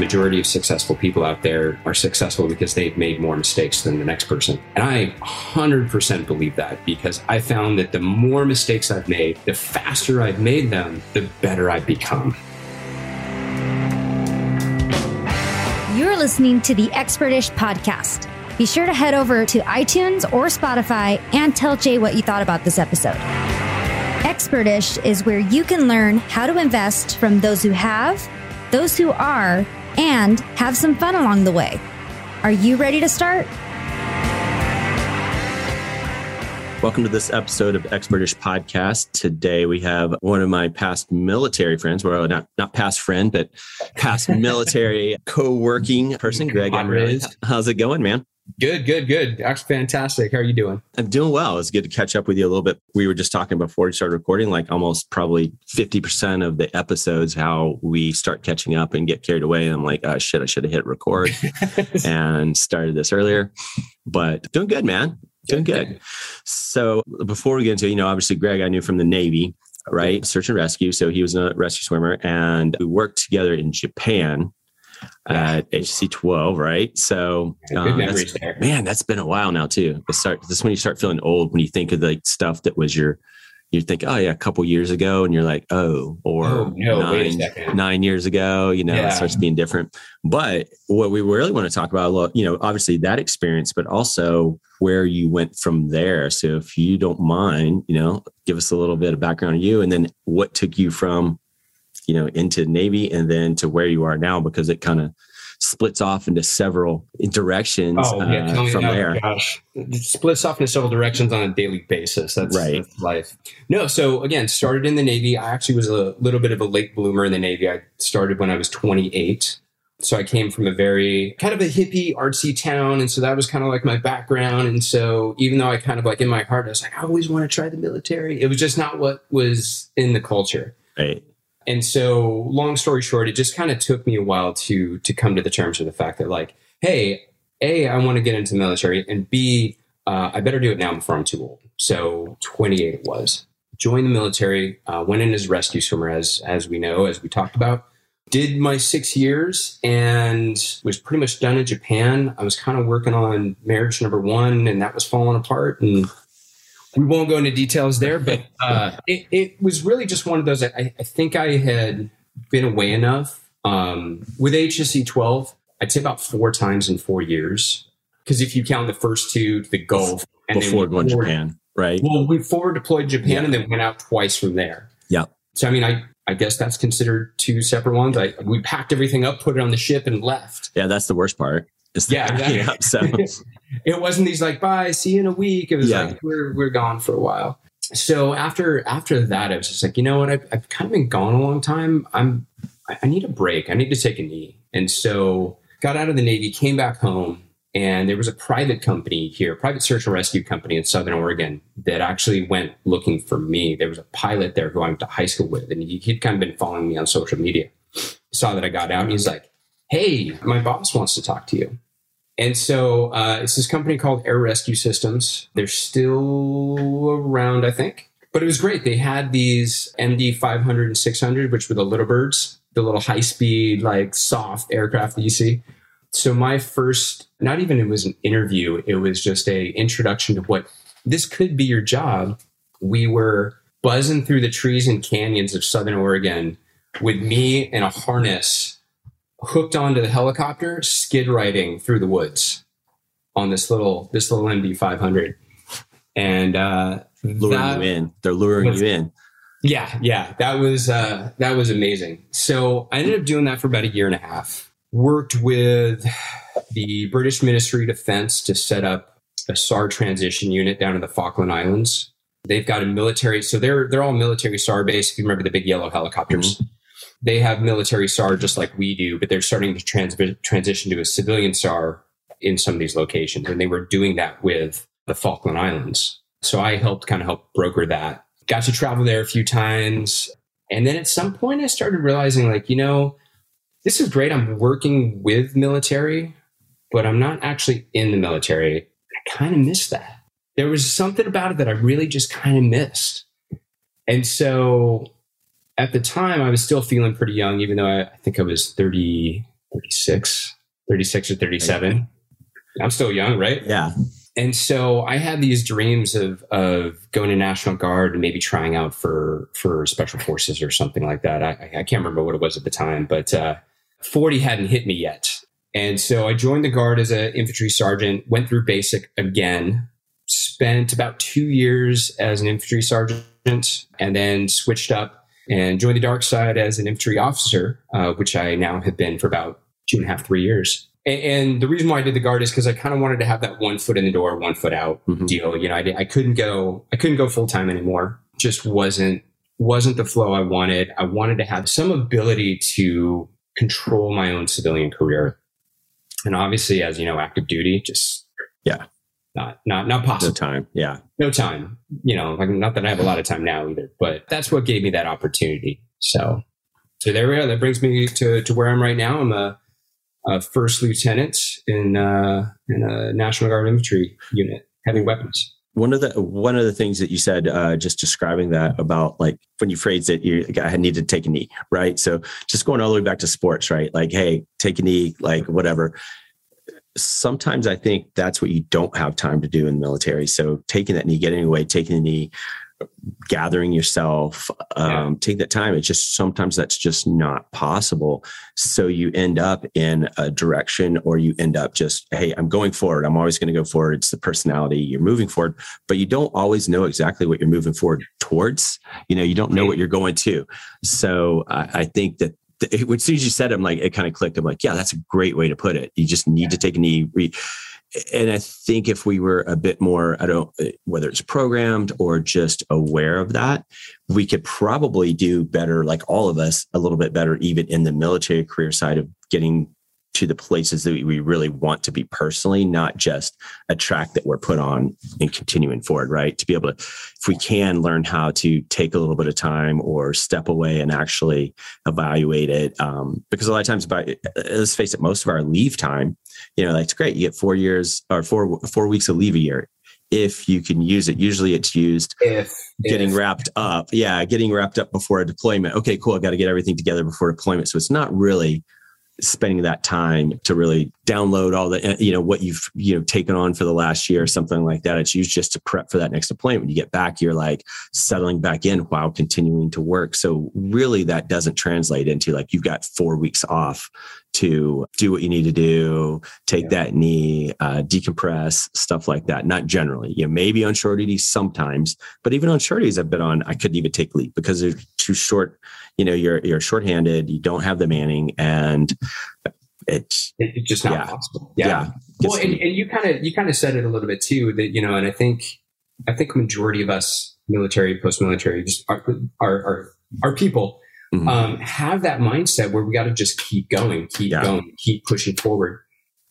majority of successful people out there are successful because they've made more mistakes than the next person. And I 100% believe that because I found that the more mistakes I've made, the faster I've made them, the better I've become. You're listening to the Expertish podcast. Be sure to head over to iTunes or Spotify and tell Jay what you thought about this episode. Expertish is where you can learn how to invest from those who have, those who are, and have some fun along the way. Are you ready to start? Welcome to this episode of Expertish Podcast. Today we have one of my past military friends, well, not not past friend, but past military co-working person, Greg Emery. How's it going, man? Good, good, good. That's fantastic. How are you doing? I'm doing well. It's good to catch up with you a little bit. We were just talking before we started recording, like almost probably 50% of the episodes, how we start catching up and get carried away. And I'm like, oh shit, I should have hit record and started this earlier. But doing good, man. Doing good. So before we get into, you know, obviously Greg, I knew from the Navy, right? Search and rescue. So he was a rescue swimmer and we worked together in Japan at HC 12, right? So, um, man, that's been a while now too. It start, this when you start feeling old when you think of the stuff that was your, you think, oh yeah, a couple years ago, and you're like, oh, or oh, no, nine, nine years ago, you know, yeah. it starts being different. But what we really want to talk about, you know, obviously that experience, but also where you went from there. So if you don't mind, you know, give us a little bit of background on you, and then what took you from you know into navy and then to where you are now because it kind of splits off into several directions oh, yeah, uh, from that, there. Gosh, it splits off into several directions on a daily basis. That's, right. That's life. No, so again, started in the Navy. I actually was a little bit of a late bloomer in the Navy. I started when I was 28. So I came from a very kind of a hippie, artsy town. And so that was kind of like my background. And so even though I kind of like in my heart, I was like, I always want to try the military. It was just not what was in the culture. Right. And so, long story short, it just kind of took me a while to to come to the terms with the fact that, like, hey, a, I want to get into the military, and b, uh, I better do it now before I'm too old. So, 28 it was. Joined the military, uh, went in as rescue swimmer, as as we know, as we talked about. Did my six years and was pretty much done in Japan. I was kind of working on marriage number one, and that was falling apart. And we won't go into details there, but uh, it, it, was really just one of those. I, I think I had been away enough um, with HSC 12. I'd say about four times in four years. Because if you count the first two the Gulf and before going to Japan, right? Well, we forward deployed Japan yeah. and then went out twice from there. Yeah. So I mean, I I guess that's considered two separate ones. I we packed everything up, put it on the ship, and left. Yeah, that's the worst part. Yeah, exactly. yeah, so it wasn't these like bye, see you in a week. It was yeah. like we're we're gone for a while. So after after that, I was just like, you know what? I've, I've kind of been gone a long time. I'm I need a break. I need to take a knee. And so got out of the Navy, came back home, and there was a private company here, private search and rescue company in Southern Oregon that actually went looking for me. There was a pilot there who I went to high school with, and he'd kind of been following me on social media. Saw that I got out, and he's like, "Hey, my boss wants to talk to you." And so uh, it's this company called Air Rescue Systems. They're still around, I think. But it was great. They had these MD 500 and 600, which were the little birds, the little high speed, like soft aircraft that you see. So my first, not even it was an interview, it was just a introduction to what this could be your job. We were buzzing through the trees and canyons of Southern Oregon with me in a harness hooked onto the helicopter, skid riding through the woods on this little this little MD 500, and uh, luring you in. They're luring was, you in. Yeah, yeah, that was uh, that was amazing. So I ended up doing that for about a year and a half. Worked with the British Ministry of Defense to set up a SAR transition unit down in the Falkland Islands. They've got a military, so they're they're all military SAR base. If you remember the big yellow helicopters. Mm-hmm they have military SAR just like we do, but they're starting to trans- transition to a civilian SAR in some of these locations. And they were doing that with the Falkland Islands. So I helped kind of help broker that. Got to travel there a few times. And then at some point, I started realizing, like, you know, this is great. I'm working with military, but I'm not actually in the military. I kind of miss that. There was something about it that I really just kind of missed. And so at the time, I was still feeling pretty young, even though I, I think I was 30, 36, 36 or 37. I'm still young, right? Yeah. And so I had these dreams of of going to National Guard and maybe trying out for for Special Forces or something like that. I, I can't remember what it was at the time, but uh, 40 hadn't hit me yet. And so I joined the Guard as an infantry sergeant, went through basic again, spent about two years as an infantry sergeant, and then switched up and joined the dark side as an infantry officer, uh, which I now have been for about two and a half, three years. And, and the reason why I did the guard is because I kind of wanted to have that one foot in the door, one foot out mm-hmm. deal. You know, I, I couldn't go, I couldn't go full time anymore. Just wasn't wasn't the flow I wanted. I wanted to have some ability to control my own civilian career. And obviously, as you know, active duty, just yeah, not not not possible. No time. Yeah, no time. You know, like not that I have a lot of time now either, but that's what gave me that opportunity. So, so there we go. That brings me to to where I'm right now. I'm a uh, first lieutenant in uh, in a National Guard infantry unit, heavy weapons. One of the one of the things that you said, uh, just describing that about like when you phrased it, you I need to take a knee, right? So just going all the way back to sports, right? Like, hey, take a knee, like whatever. Sometimes I think that's what you don't have time to do in the military. So taking that knee, getting away, taking the knee, gathering yourself um, yeah. take that time. It's just sometimes that's just not possible. So you end up in a direction or you end up just hey i'm going forward. I'm always going to go forward. It's the personality you're moving forward. But you don't always know exactly what you're moving forward towards. You know you don't know what you're going to. So i, I think that as soon as you said it, I'm like, it kind of clicked. I'm like, yeah, that's a great way to put it. You just need to take a knee, re- and I think if we were a bit more, I don't, uh, whether it's programmed or just aware of that, we could probably do better, like all of us, a little bit better, even in the military career side of getting to the places that we really want to be personally, not just a track that we're put on and continuing forward, right? To be able to, if we can learn how to take a little bit of time or step away and actually evaluate it. Um, because a lot of times, by let's face it, most of our leave time, you know, that's great. You get four years or four four weeks of leave a year if you can use it. Usually it's used if getting if. wrapped up. Yeah, getting wrapped up before a deployment. Okay, cool. I got to get everything together before deployment. So it's not really spending that time to really download all the you know what you've you know taken on for the last year or something like that. It's used just to prep for that next deployment. When you get back you're like settling back in while continuing to work. So really that doesn't translate into like you've got four weeks off to do what you need to do take yeah. that knee uh, decompress stuff like that. Not generally. You know maybe on short sometimes but even on short i've been on i couldn't even take leave because they're too short you know you're you're shorthanded you don't have the manning and it's it's just not yeah. possible yeah, yeah. well and, and you kind of you kind of said it a little bit too that you know and i think i think majority of us military post-military just our our our, our people mm-hmm. um, have that mindset where we got to just keep going keep yeah. going keep pushing forward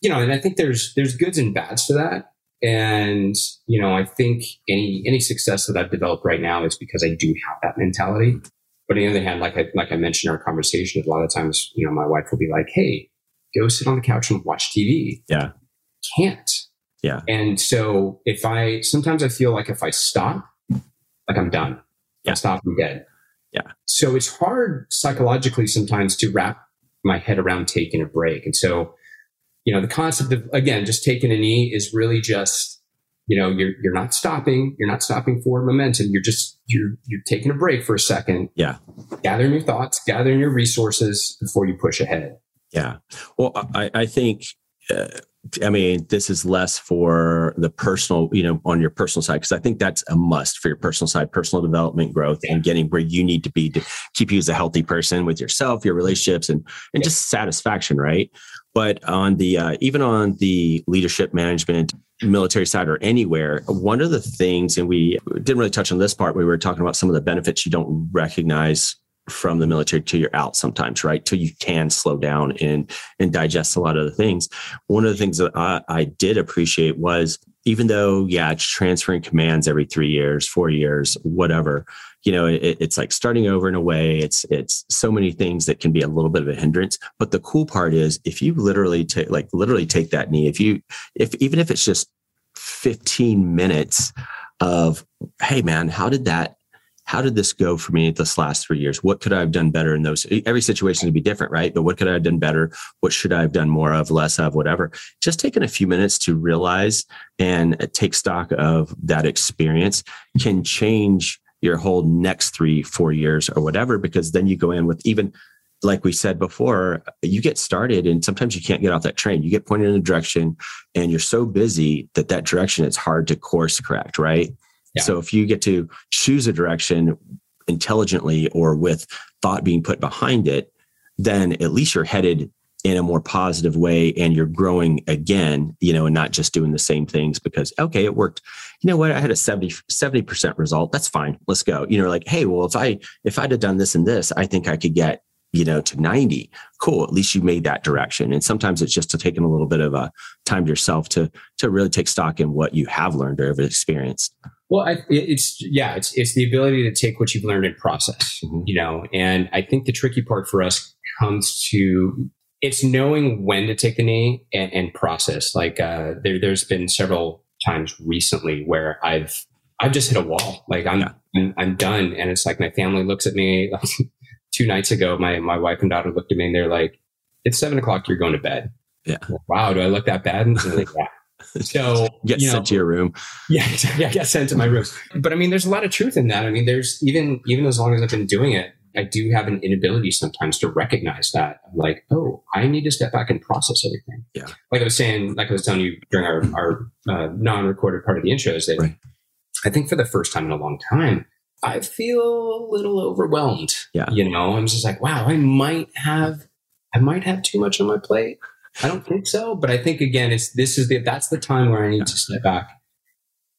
you know and i think there's there's goods and bads to that and you know i think any any success that i've developed right now is because i do have that mentality but on the other hand, like I, like I mentioned in our conversation, a lot of times, you know, my wife will be like, Hey, go sit on the couch and watch TV. Yeah. Can't. Yeah. And so if I, sometimes I feel like if I stop, like I'm done. Yeah. I stop, I'm dead. Yeah. So it's hard psychologically sometimes to wrap my head around taking a break. And so, you know, the concept of, again, just taking a knee is really just you know you're you're not stopping you're not stopping forward momentum you're just you're you're taking a break for a second yeah gathering your thoughts gathering your resources before you push ahead yeah well i i think uh, I mean, this is less for the personal, you know, on your personal side, because I think that's a must for your personal side, personal development, growth, yeah. and getting where you need to be to keep you as a healthy person with yourself, your relationships, and and yeah. just satisfaction, right? But on the uh, even on the leadership management military side or anywhere, one of the things, and we didn't really touch on this part, we were talking about some of the benefits you don't recognize from the military till you're out sometimes, right? Till you can slow down and and digest a lot of the things. One of the things that I, I did appreciate was even though, yeah, it's transferring commands every three years, four years, whatever, you know, it, it's like starting over in a way. It's it's so many things that can be a little bit of a hindrance. But the cool part is if you literally take like literally take that knee, if you if even if it's just 15 minutes of, hey man, how did that how did this go for me this last three years? What could I have done better in those? Every situation would be different, right? But what could I have done better? What should I have done more of, less of, whatever? Just taking a few minutes to realize and uh, take stock of that experience can change your whole next three, four years or whatever, because then you go in with even like we said before, you get started and sometimes you can't get off that train. You get pointed in a direction and you're so busy that that direction it's hard to course correct, right? Yeah. So if you get to choose a direction intelligently or with thought being put behind it, then at least you're headed in a more positive way and you're growing again, you know, and not just doing the same things because, okay, it worked. You know what? I had a 70, 70% result. That's fine. Let's go. You know, like, hey, well, if I, if I'd have done this and this, I think I could get you know, to 90. Cool. At least you made that direction. And sometimes it's just to taking a little bit of a time to yourself to, to really take stock in what you have learned or have experienced. Well, I, it's, yeah, it's, it's the ability to take what you've learned and process, mm-hmm. you know, and I think the tricky part for us comes to, it's knowing when to take the knee and, and process. Like, uh, there, there's been several times recently where I've, I've just hit a wall. Like I'm, yeah. I'm, I'm done. And it's like my family looks at me like, two nights ago, my my wife and daughter looked at me and they're like, "It's seven o'clock. You're going to bed." Yeah. wow. Do I look that bad? And like, yeah. So get you know, sent to your room. Yeah. I get sent to my room. But I mean, there's a lot of truth in that. I mean, there's even even as long as I've been doing it, I do have an inability sometimes to recognize that. Like, oh, I need to step back and process everything. Yeah. Like I was saying, like I was telling you during our our uh, non-recorded part of the intro, is that right. I think for the first time in a long time, I feel a little overwhelmed. Yeah. You know, I'm just like, wow, I might have, I might have too much on my plate. I don't think so, but I think again, it's this is the that's the time where I need yeah. to step back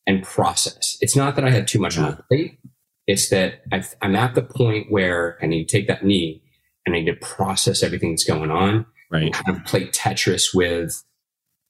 and process. It's not that I had too much yeah. on my plate. It's that i am at the point where I need to take that knee and I need to process everything that's going on. Right. kind of play Tetris with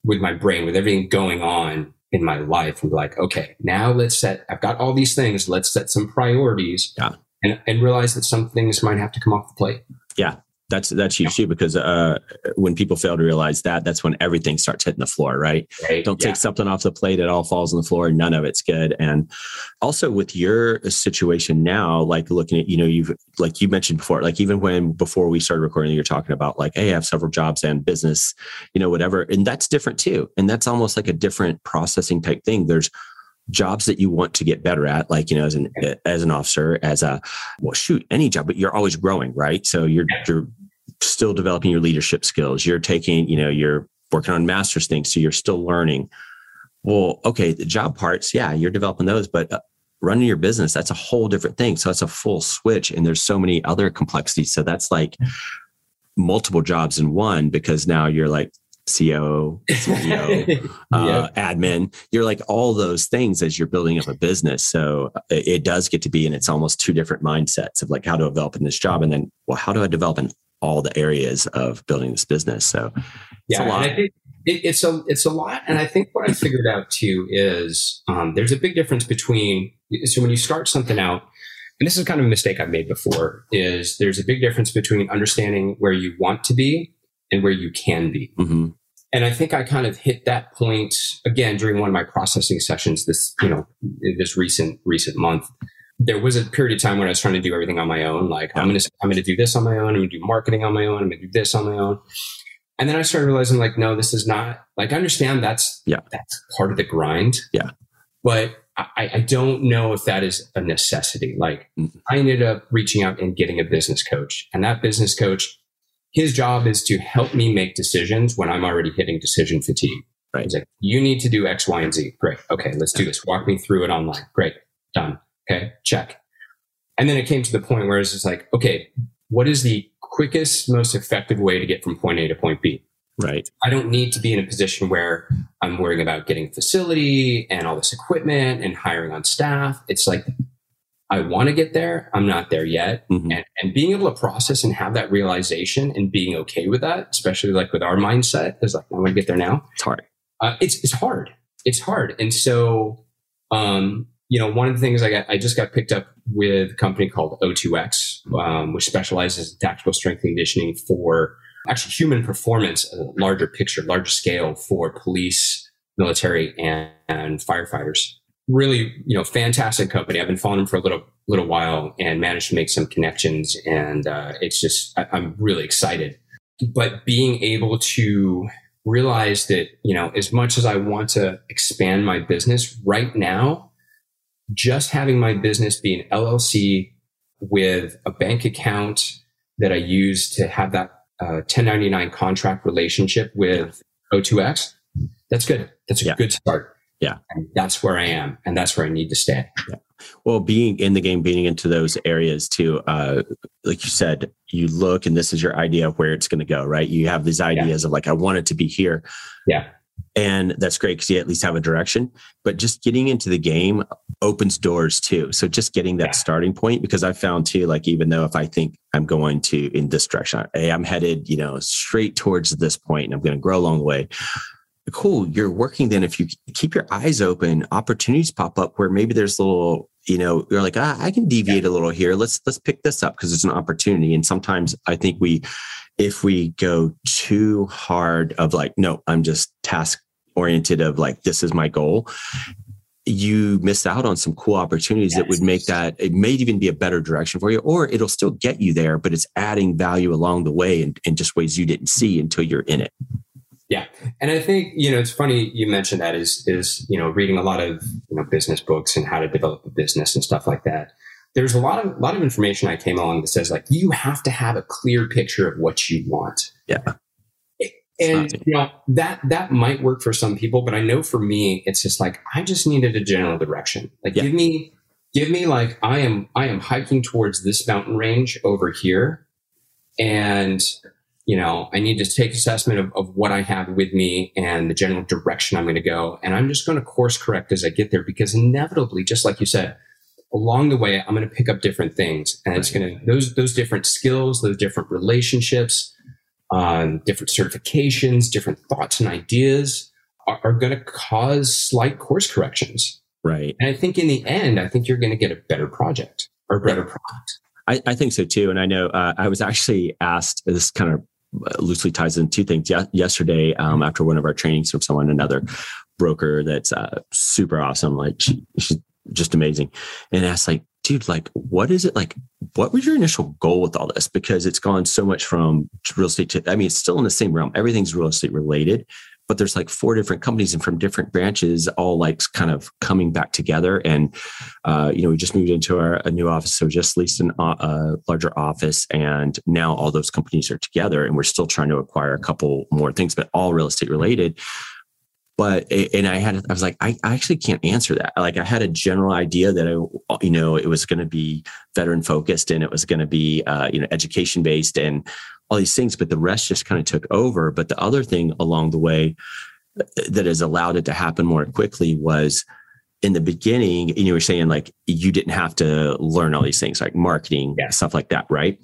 with my brain, with everything going on in my life and be like, okay, now let's set, I've got all these things. Let's set some priorities yeah. and, and realize that some things might have to come off the plate. Yeah that's that's huge too because uh, when people fail to realize that that's when everything starts hitting the floor right, right. don't take something off the plate it all falls on the floor none of it's good. And also with your situation now like looking at you know you've like you mentioned before like even when before we started recording you're talking about like hey i have several jobs and business you know whatever and that's different too. And that's almost like a different processing type thing. There's jobs that you want to get better at like you know as an as an officer as a well shoot any job but you're always growing right? So you're you're still developing your leadership skills. You're taking, you know, you're working on master's things. So you're still learning. Well, okay, the job parts, yeah, you're developing those, but uh, running your business, that's a whole different thing. So that's a full switch. And there's so many other complexities. So that's like multiple jobs in one because now you're like CEO, CEO, uh, admin. You're like all those things as you're building up a business. So uh, it, it does get to be, and it's almost two different mindsets of like how to develop in this job, and then well, how do I develop in all the areas of building this business. So yeah, and I think it, it's a it's a lot. And I think what I figured out too is um, there's a big difference between so when you start something out, and this is kind of a mistake I've made before, is there's a big difference between understanding where you want to be and where you can be. Mm-hmm. And I think I kind of hit that point again during one of my processing sessions this, you know, this recent recent month there was a period of time when I was trying to do everything on my own. Like I'm gonna I'm gonna do this on my own. I'm gonna do marketing on my own. I'm gonna do this on my own. And then I started realizing like, no, this is not like I understand that's yeah that's part of the grind. Yeah. But I, I don't know if that is a necessity. Like mm-hmm. I ended up reaching out and getting a business coach. And that business coach, his job is to help me make decisions when I'm already hitting decision fatigue. Right. He's like, you need to do X, Y, and Z. Great. Okay, let's do this. Walk me through it online. Great. Done Okay, check. And then it came to the point where it's just like, okay, what is the quickest, most effective way to get from point A to point B? Right. I don't need to be in a position where I'm worrying about getting facility and all this equipment and hiring on staff. It's like, I want to get there. I'm not there yet. Mm-hmm. And, and being able to process and have that realization and being okay with that, especially like with our mindset is like, I want to get there now. It's hard. Uh, it's, it's hard. It's hard. And so, um, you know, one of the things I got, I just got picked up with a company called O2X, um, which specializes in tactical strength conditioning for actually human performance, a larger picture, larger scale for police, military, and, and firefighters. really, you know, fantastic company. I've been following them for a little little while and managed to make some connections, and uh, it's just I, I'm really excited. But being able to realize that you know, as much as I want to expand my business right now, just having my business be an LLC with a bank account that I use to have that uh, 1099 contract relationship with O2X, that's good. That's a yeah. good start. Yeah. And that's where I am. And that's where I need to stay. Yeah. Well, being in the game, being into those areas too, uh, like you said, you look and this is your idea of where it's going to go, right? You have these ideas yeah. of like, I want it to be here. Yeah. And that's great because you at least have a direction. But just getting into the game opens doors too. So just getting that yeah. starting point, because I found too, like, even though if I think I'm going to in this direction, hey, I'm headed, you know, straight towards this point and I'm going to grow along the way cool you're working then if you keep your eyes open opportunities pop up where maybe there's a little you know you're like ah, i can deviate yeah. a little here let's let's pick this up because it's an opportunity and sometimes i think we if we go too hard of like no i'm just task oriented of like this is my goal you miss out on some cool opportunities yes. that would make that it may even be a better direction for you or it'll still get you there but it's adding value along the way and in just ways you didn't see until you're in it yeah, and I think you know it's funny you mentioned that is is you know reading a lot of you know business books and how to develop a business and stuff like that. There's a lot of lot of information I came along that says like you have to have a clear picture of what you want. Yeah, and you know that that might work for some people, but I know for me it's just like I just needed a general direction. Like yeah. give me give me like I am I am hiking towards this mountain range over here, and you know, I need to take assessment of, of what I have with me and the general direction I'm going to go. And I'm just going to course correct as I get there because inevitably, just like you said, along the way, I'm going to pick up different things and it's going to, those, those different skills, those different relationships, um, different certifications, different thoughts and ideas are, are going to cause slight course corrections. Right. And I think in the end, I think you're going to get a better project or better product. I, I, think so too. And I know uh, I was actually asked this kind of loosely ties in two things. Ye- yesterday, um, after one of our trainings from someone, another broker that's uh, super awesome, like she, she's just amazing, and asked like, dude, like, what is it like? What was your initial goal with all this? Because it's gone so much from real estate to, I mean, it's still in the same realm. Everything's real estate related, but there's like four different companies and from different branches all like kind of coming back together and uh, you know we just moved into our a new office so just leased an, uh, a larger office and now all those companies are together and we're still trying to acquire a couple more things but all real estate related but and I had I was like I, I actually can't answer that. Like I had a general idea that I you know it was going to be veteran focused and it was going to be uh, you know education based and all these things, but the rest just kind of took over. But the other thing along the way that has allowed it to happen more quickly was in the beginning, and you were saying like you didn't have to learn all these things like marketing, yeah. stuff like that, right?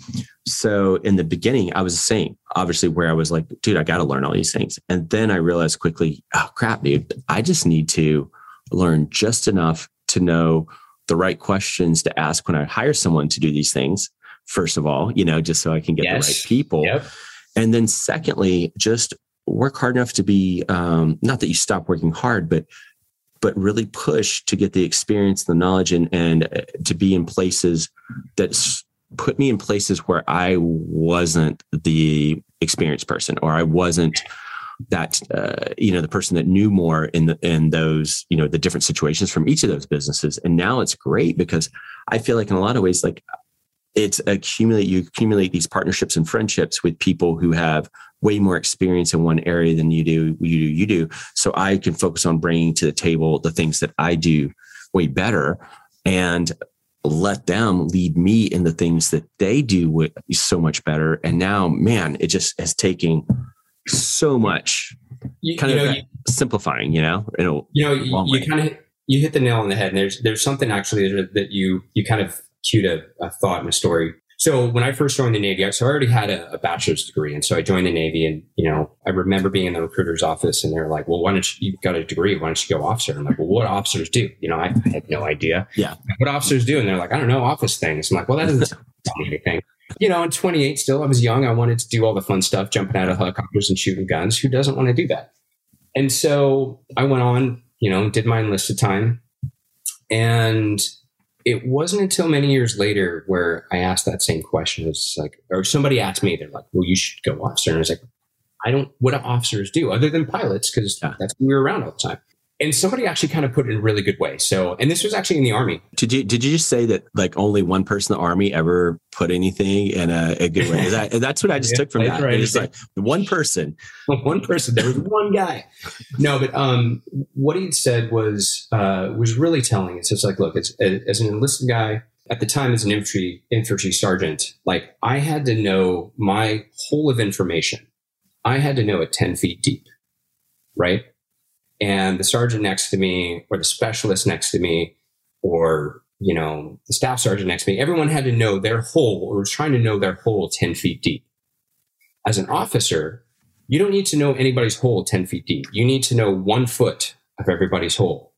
So in the beginning, I was the same. Obviously, where I was like, dude, I got to learn all these things. And then I realized quickly, oh crap, dude, I just need to learn just enough to know the right questions to ask when I hire someone to do these things first of all, you know, just so I can get yes. the right people. Yep. And then secondly, just work hard enough to be um, not that you stop working hard, but but really push to get the experience, the knowledge, and and uh, to be in places that put me in places where I wasn't the experienced person or I wasn't that uh, you know the person that knew more in the in those you know the different situations from each of those businesses. And now it's great because i feel like in a lot of ways like it's accumulate you accumulate these partnerships and friendships with people who have way more experience in one area than you do you do you do. So i can focus on bringing to the table the things that i do way better and let them lead me in the things that they do so much better. And now man it just has taken so much you, kind you of know, you, simplifying you know you know you, you kind of you hit the nail on the head. And there's there's something actually that you you kind of cute a, a thought and a story. So when I first joined the Navy, so I already had a, a, bachelor's degree. And so I joined the Navy and, you know, I remember being in the recruiter's office and they're like, well, why don't you, you've got a degree. Why don't you go officer? I'm like, well, what officers do? You know, I, I had no idea. Yeah. What officers do? And they're like, I don't know, office things. I'm like, well, that doesn't tell me anything. You know, I'm 28 still. I was young. I wanted to do all the fun stuff, jumping out of helicopters and shooting guns. Who doesn't want to do that? And so I went on, you know, did my enlisted time And it wasn't until many years later where I asked that same question. It's like, or somebody asked me, they're like, well, you should go officer. And I was like, I don't, what do officers do other than pilots? Cause that's we were around all the time and somebody actually kind of put it in a really good way. So, and this was actually in the army. Did you did you just say that like only one person in the army ever put anything in a, a good way? Is that that's what I just yeah, took from that? Right. It's like one person, one person. There was one guy. No, but um, what he said was uh, was really telling. It's just like, look, it's as an enlisted guy at the time as an infantry infantry sergeant. Like I had to know my whole of information. I had to know it ten feet deep, right? And the sergeant next to me or the specialist next to me or you know the staff sergeant next to me everyone had to know their hole or was trying to know their hole 10 feet deep. As an officer you don't need to know anybody's hole 10 feet deep. You need to know one foot of everybody's hole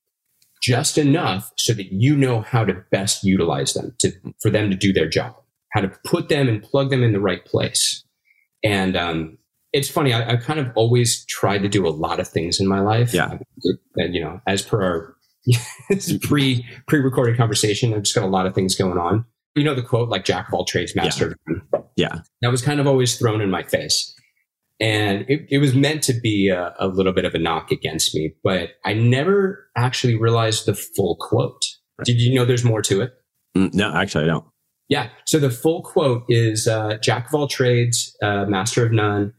just enough so that you know how to best utilize them to for them to do their job how to put them and plug them in the right place. And um, it's funny. I, I, kind of always tried to do a lot of things in my life. Yeah. And, you know, as per our pre pre recorded conversation, I've just got a lot of things going on. You know the quote, like "Jack of all trades, master yeah. Yeah. That was kind of always thrown in my face, and it, it was meant to be a, a, little bit of a knock against me. But I never actually realized the full quote. Right. Did you know there's more to it? Mm, no, actually, I don't. Yeah. So the full quote is uh, "Jack of all trades, uh, master of none."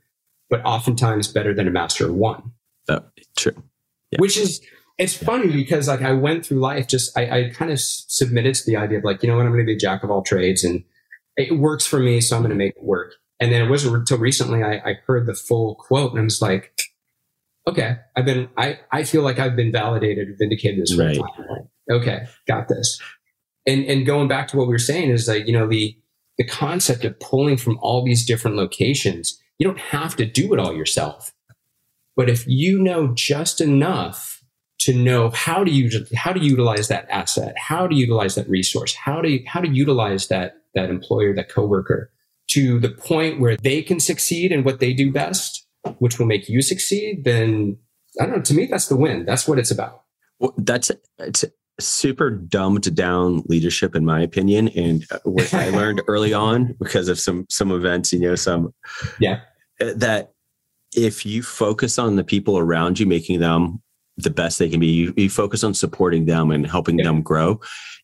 But oftentimes better than a master of one. Oh, true. Yeah. Which is, it's funny because like I went through life just, I, I kind of submitted to the idea of like, you know what, I'm going to be a jack of all trades and it works for me. So I'm going to make it work. And then it wasn't until recently I, I heard the full quote and I was like, okay, I've been, I, I feel like I've been validated, vindicated this right. time. Okay, got this. And, and going back to what we were saying is like, you know, the, the concept of pulling from all these different locations you don't have to do it all yourself. But if you know just enough to know how to use how to utilize that asset, how to utilize that resource, how to how to utilize that that employer, that coworker to the point where they can succeed in what they do best, which will make you succeed, then I don't know. To me, that's the win. That's what it's about. Well, that's it's super dumbed down leadership, in my opinion, and uh, what I learned early on because of some some events. You know, some yeah that if you focus on the people around you, making them the best they can be, you, you focus on supporting them and helping yeah. them grow.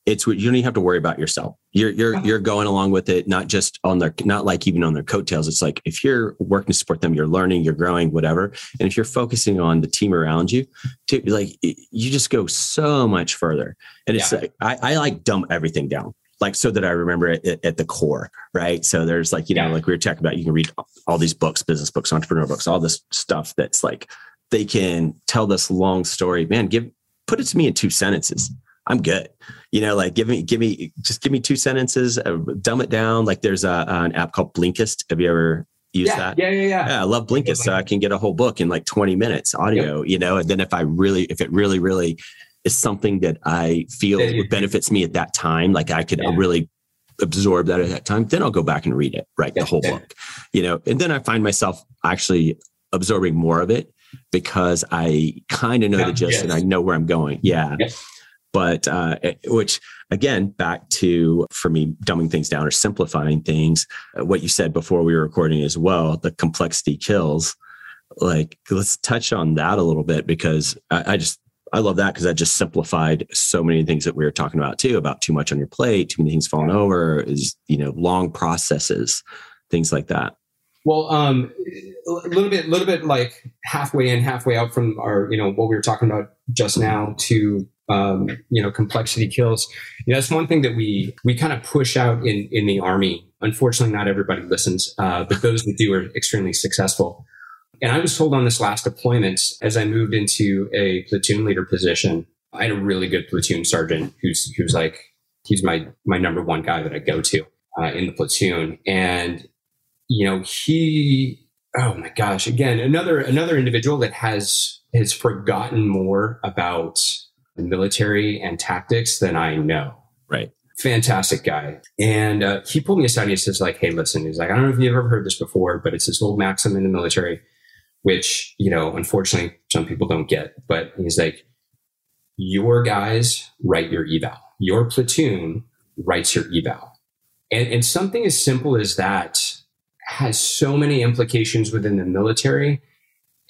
It's what you don't even have to worry about yourself. You're you're uh-huh. you're going along with it, not just on their not like even on their coattails. It's like if you're working to support them, you're learning, you're growing, whatever. And if you're focusing on the team around you, to like you just go so much further. And it's yeah. like I, I like dumb everything down like so that I remember it at, at the core, right? So there's like, you know, yeah. like we were talking about, you can read all these books, business books, entrepreneur books, all this stuff that's like they can tell this long story. Man, give put it to me in two sentences. I'm good. You know, like give me, give me, just give me two sentences, uh, dumb it down. Like there's a, an app called Blinkist. Have you ever used yeah, that? Yeah, yeah, yeah. Yeah, I love Blinkist. So I can get a whole book in like 20 minutes audio, yep. you know, and then if I really, if it really, really is something that I feel benefits me at that time. Like I could yeah. really absorb that at that time. Then I'll go back and read it, right? The whole book, you know, and then I find myself actually absorbing more of it because I kind of know yeah, the gist yes. and I know where I'm going. Yeah. Yes. But, uh, eh, which again, back to for me, dumbing things down or simplifying things, uh, what you said before we were recording as well, the complexity kills. Like, let's touch on that a little bit because I, I just, I love that because that just simplified so many things that we were talking about too, about too much on your plate, too many things falling over, is you know, long processes, things like that. Well, um, a little bit, a little bit like halfway in, halfway out from our, you know, what we were talking about just now to, um, you know, complexity kills. You know, that's one thing that we we kind of push out in in the army. Unfortunately, not everybody listens, uh, but those that do are extremely successful. And I was told on this last deployment, as I moved into a platoon leader position, I had a really good platoon sergeant who's who's like he's my my number one guy that I go to uh, in the platoon, and you know he oh my gosh again another another individual that has has forgotten more about the military and tactics than I know. Right. Fantastic guy. And uh, he pulled me aside and he says, like, hey, listen, he's like, I don't know if you've ever heard this before, but it's this old maxim in the military which, you know, unfortunately some people don't get. But he's like, your guys write your eval. Your platoon writes your eval. And, and something as simple as that has so many implications within the military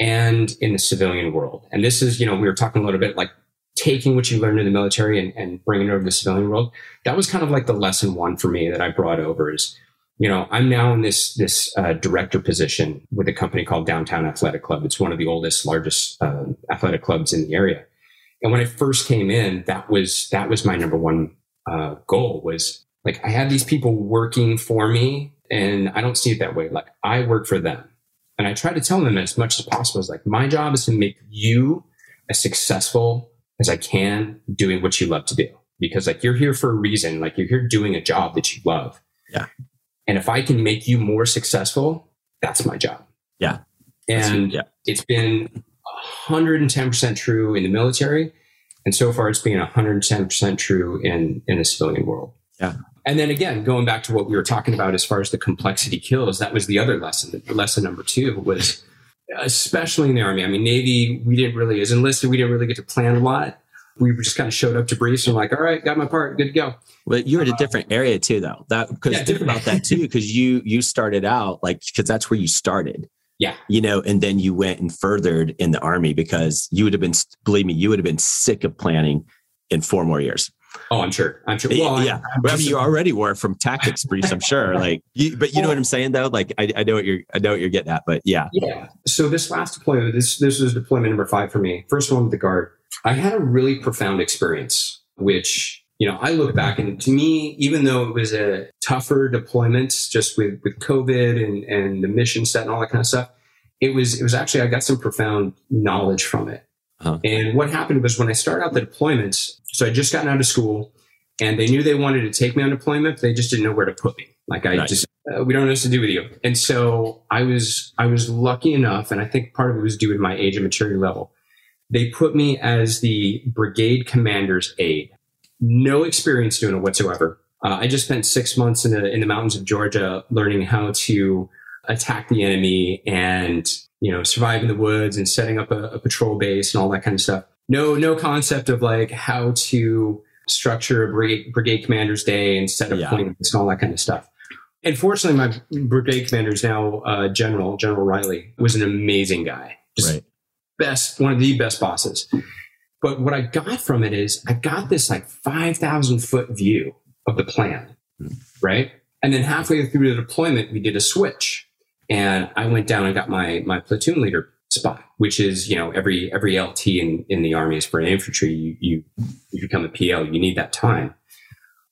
and in the civilian world. And this is, you know, we were talking a little bit like taking what you learned in the military and, and bringing it over to the civilian world. That was kind of like the lesson one for me that I brought over is, you know, I'm now in this this uh, director position with a company called Downtown Athletic Club. It's one of the oldest, largest uh, athletic clubs in the area. And when I first came in, that was that was my number one uh, goal was like I have these people working for me, and I don't see it that way. Like I work for them, and I try to tell them as much as possible. Is like my job is to make you as successful as I can doing what you love to do. Because like you're here for a reason. Like you're here doing a job that you love. Yeah. And if I can make you more successful, that's my job. Yeah. And yeah. it's been 110% true in the military. And so far, it's been 110% true in, in the civilian world. Yeah. And then again, going back to what we were talking about as far as the complexity kills, that was the other lesson. Lesson number two was, especially in the Army. I mean, Navy, we didn't really, as enlisted, we didn't really get to plan a lot. We just kind of showed up to briefs and like, all right, got my part, good to go. But you're in a um, different area too, though. That because yeah, think about that too, because you you started out like because that's where you started. Yeah. You know, and then you went and furthered in the army because you would have been, believe me, you would have been sick of planning in four more years. Oh, I'm sure. I'm sure. Well, yeah. I, well, I mean, you already were from tactics briefs, I'm sure. Like, you, but you know what I'm saying though? Like, I, I know what you're, I know what you're getting at, but yeah. Yeah. So this last deployment, this, this was deployment number five for me. First one with the guard. I had a really profound experience, which, you know, I look back and to me, even though it was a tougher deployment just with, with COVID and, and the mission set and all that kind of stuff, it was, it was actually, I got some profound knowledge from it. Uh-huh. And what happened was when I started out the deployments, so I just gotten out of school and they knew they wanted to take me on deployment, but they just didn't know where to put me. Like I right. just, uh, we don't know what to do with you. And so I was, I was lucky enough. And I think part of it was due to my age and maturity level. They put me as the brigade commander's aide. No experience doing it whatsoever. Uh, I just spent six months in the, in the mountains of Georgia learning how to attack the enemy and you know, survive in the woods and setting up a, a patrol base and all that kind of stuff. No, no concept of like how to structure a brigade, brigade commander's day and set up yeah. points and all that kind of stuff. And fortunately, my brigade commander is now uh, General General Riley was an amazing guy, just right. Best one of the best bosses. But what I got from it is I got this like five thousand foot view of the plan, right? And then halfway through the deployment, we did a switch and I went down and got my my platoon leader spot, which is you know every every LT in in the army is for infantry. You you, you become a PL, you need that time.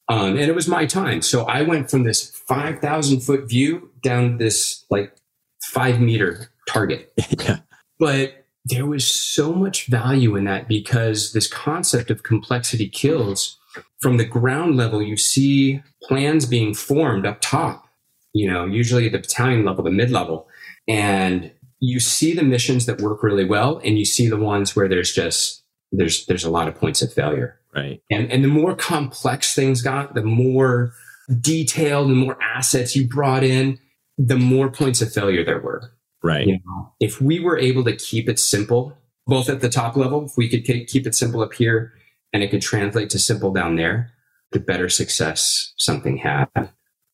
Um, and it was my time, so I went from this five thousand foot view down this like five meter target. yeah. But there was so much value in that because this concept of complexity kills from the ground level, you see plans being formed up top you know, usually at the battalion level, the mid level. And you see the missions that work really well and you see the ones where there's just there's there's a lot of points of failure. Right. And and the more complex things got, the more detailed and more assets you brought in, the more points of failure there were. Right. You know, if we were able to keep it simple, both at the top level, if we could keep it simple up here and it could translate to simple down there, the better success something had.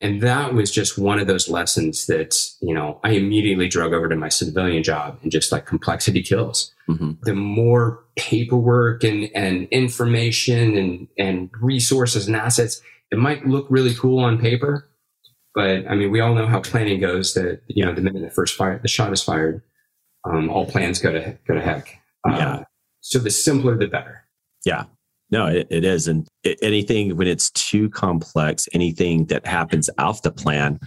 And that was just one of those lessons that, you know, I immediately drug over to my civilian job and just like complexity kills. Mm-hmm. The more paperwork and, and information and, and resources and assets, it might look really cool on paper. But I mean, we all know how planning goes that, you know, the minute the first fire, the shot is fired, um, all plans go to, go to heck. Uh, yeah. So the simpler, the better. Yeah. No, it, it is. And it, anything when it's too complex, anything that happens off the plan,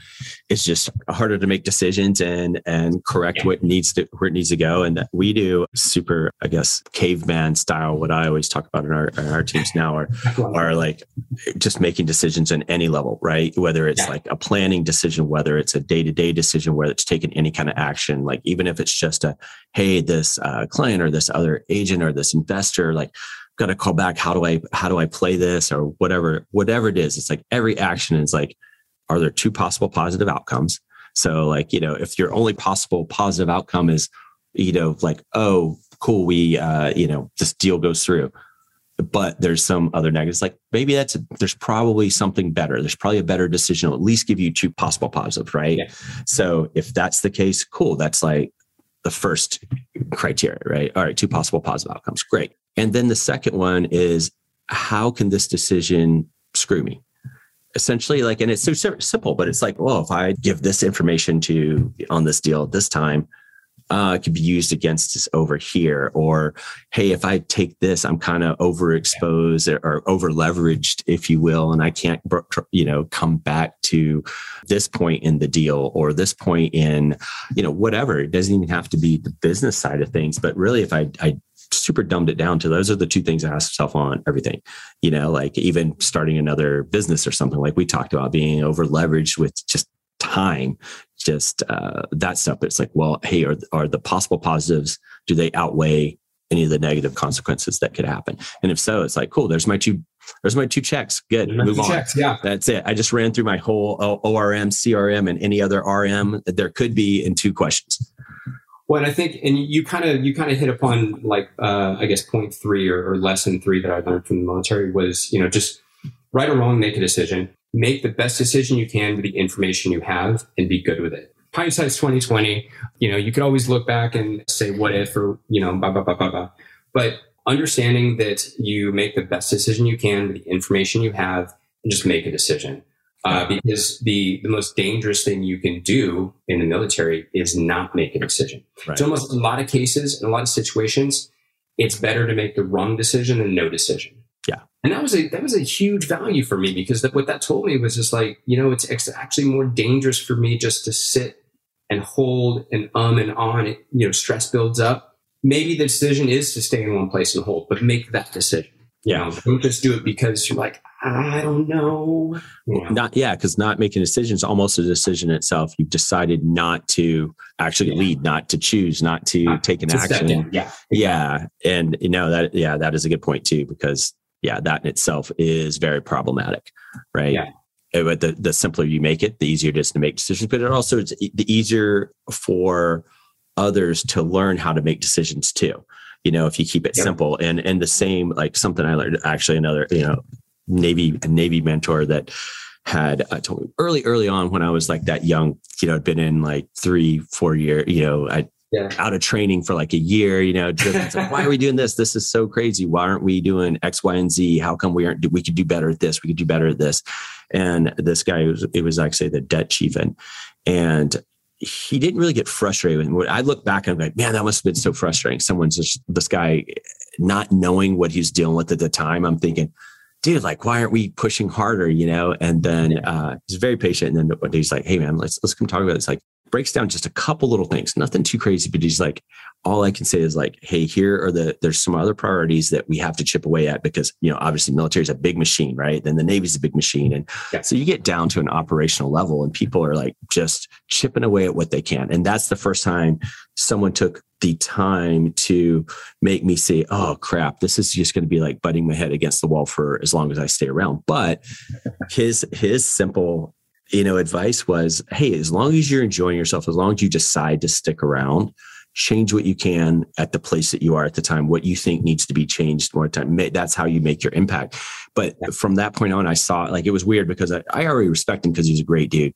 it's just harder to make decisions and and correct yeah. what needs to where it needs to go. And we do super, I guess, caveman style. What I always talk about in our in our teams now are are like just making decisions on any level, right? Whether it's yeah. like a planning decision, whether it's a day to day decision, whether it's taking any kind of action, like even if it's just a hey, this uh, client or this other agent or this investor, like got to call back how do i how do i play this or whatever whatever it is it's like every action is like are there two possible positive outcomes so like you know if your only possible positive outcome is you know like oh cool we uh you know this deal goes through but there's some other negatives. Like maybe that's, a, there's probably something better. There's probably a better decision. At least give you two possible positives, right? Yeah. So if that's the case, cool. That's like the first criteria, right? All right, two possible positive outcomes. Great. And then the second one is how can this decision screw me? Essentially, like, and it's so simple, but it's like, well, if I give this information to on this deal at this time, uh, it could be used against us over here. Or, hey, if I take this, I'm kind of overexposed or, or over leveraged, if you will, and I can't, you know, come back to this point in the deal or this point in, you know, whatever. It doesn't even have to be the business side of things, but really, if I, I super dumbed it down to those are the two things I ask myself on everything. You know, like even starting another business or something like we talked about being over leveraged with just time, just uh, that stuff. It's like, well, hey, are, are the possible positives, do they outweigh any of the negative consequences that could happen? And if so, it's like, cool, there's my two, there's my two checks. Good. Move on. Checks, yeah. That's it. I just ran through my whole ORM, CRM, and any other RM that there could be in two questions. Well, I think, and you kind of you kind of hit upon like uh, I guess point three or, or lesson three that I learned from the military was you know just right or wrong, make a decision make the best decision you can with the information you have and be good with it. Hindsight's 2020. You know, you could always look back and say what if or, you know, blah, blah, blah, blah, blah. But understanding that you make the best decision you can with the information you have and just make a decision. Uh, because the, the most dangerous thing you can do in the military is not make a decision. Right. So almost a lot of cases, in a lot of situations, it's better to make the wrong decision than no decision. Yeah. And that was a that was a huge value for me because that, what that told me was just like, you know, it's actually more dangerous for me just to sit and hold and um and on. It, you know, stress builds up. Maybe the decision is to stay in one place and hold, but make that decision. Yeah. You know, don't just do it because you're like, I don't know. You? Not yeah, because not making decisions almost a decision itself. You've decided not to actually yeah. lead, not to choose, not to not take an to action. Yeah. Yeah. And you know that yeah, that is a good point too, because yeah, that in itself is very problematic, right? Yeah. Uh, but the, the simpler you make it, the easier it is to make decisions. But it also it's the easier for others to learn how to make decisions too. You know, if you keep it simple and and the same like something I learned actually another you know Navy a Navy mentor that had uh, told me early early on when I was like that young, you know, I'd been in like three four year, you know, I yeah. out of training for like a year, you know, like, why are we doing this? This is so crazy. Why aren't we doing X, Y, and Z? How come we aren't, we could do better at this? We could do better at this. And this guy, was, it was like, say the debt chief and, and he didn't really get frustrated with me. I look back and I'm like, man, that must have been so frustrating. Someone's just, this guy not knowing what he's dealing with at the time. I'm thinking, dude, like, why aren't we pushing harder? You know? And then uh, he's very patient. And then he's like, hey man, let's let's come talk about this. Like, breaks down just a couple little things, nothing too crazy, but he's like, all I can say is like, hey, here are the there's some other priorities that we have to chip away at because you know obviously military is a big machine, right? Then the Navy's a big machine, and yeah. so you get down to an operational level, and people are like just chipping away at what they can, and that's the first time someone took the time to make me say, oh crap, this is just going to be like butting my head against the wall for as long as I stay around. But his his simple you know, advice was, hey, as long as you're enjoying yourself, as long as you decide to stick around, change what you can at the place that you are at the time, what you think needs to be changed more time. That's how you make your impact. But from that point on, I saw like it was weird because I, I already respect him because he's a great dude.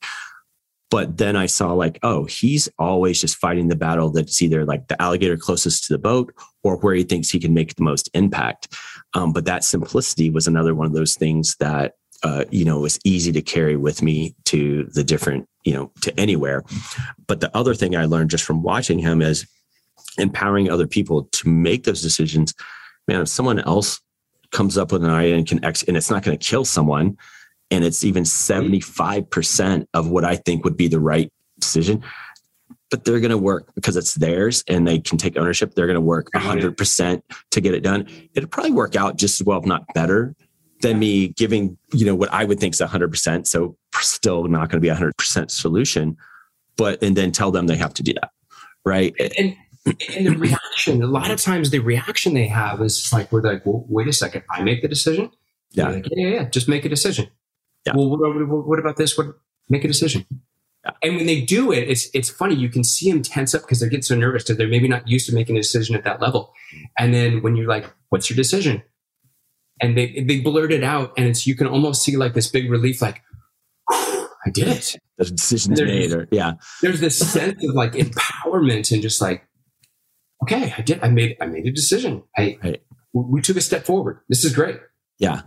But then I saw like, oh, he's always just fighting the battle that's either like the alligator closest to the boat or where he thinks he can make the most impact. Um, but that simplicity was another one of those things that uh, you know, was easy to carry with me to the different, you know, to anywhere. But the other thing I learned just from watching him is empowering other people to make those decisions. Man, if someone else comes up with an idea and can ex- and it's not going to kill someone, and it's even 75% of what I think would be the right decision, but they're going to work because it's theirs and they can take ownership. They're going to work 100% to get it done. It'll probably work out just as well, if not better, than me giving, you know, what I would think is 100%. So still not going to be a 100% solution, but, and then tell them they have to do that. Right. And, and the reaction, a lot of times the reaction they have is like, we're like, well, wait a second, I make the decision. Yeah. Like, yeah, yeah, just make a decision. Yeah. Well, what, what, what about this? What, make a decision. Yeah. And when they do it, it's it's funny. You can see them tense up because they get so nervous because they're maybe not used to making a decision at that level. And then when you're like, "What's your decision?" And they they blurt it out, and it's you can almost see like this big relief, like I did it. The decision's made, or yeah. There's this sense of like empowerment and just like, okay, I did. I made I made a decision. I right. we took a step forward. This is great. Yeah.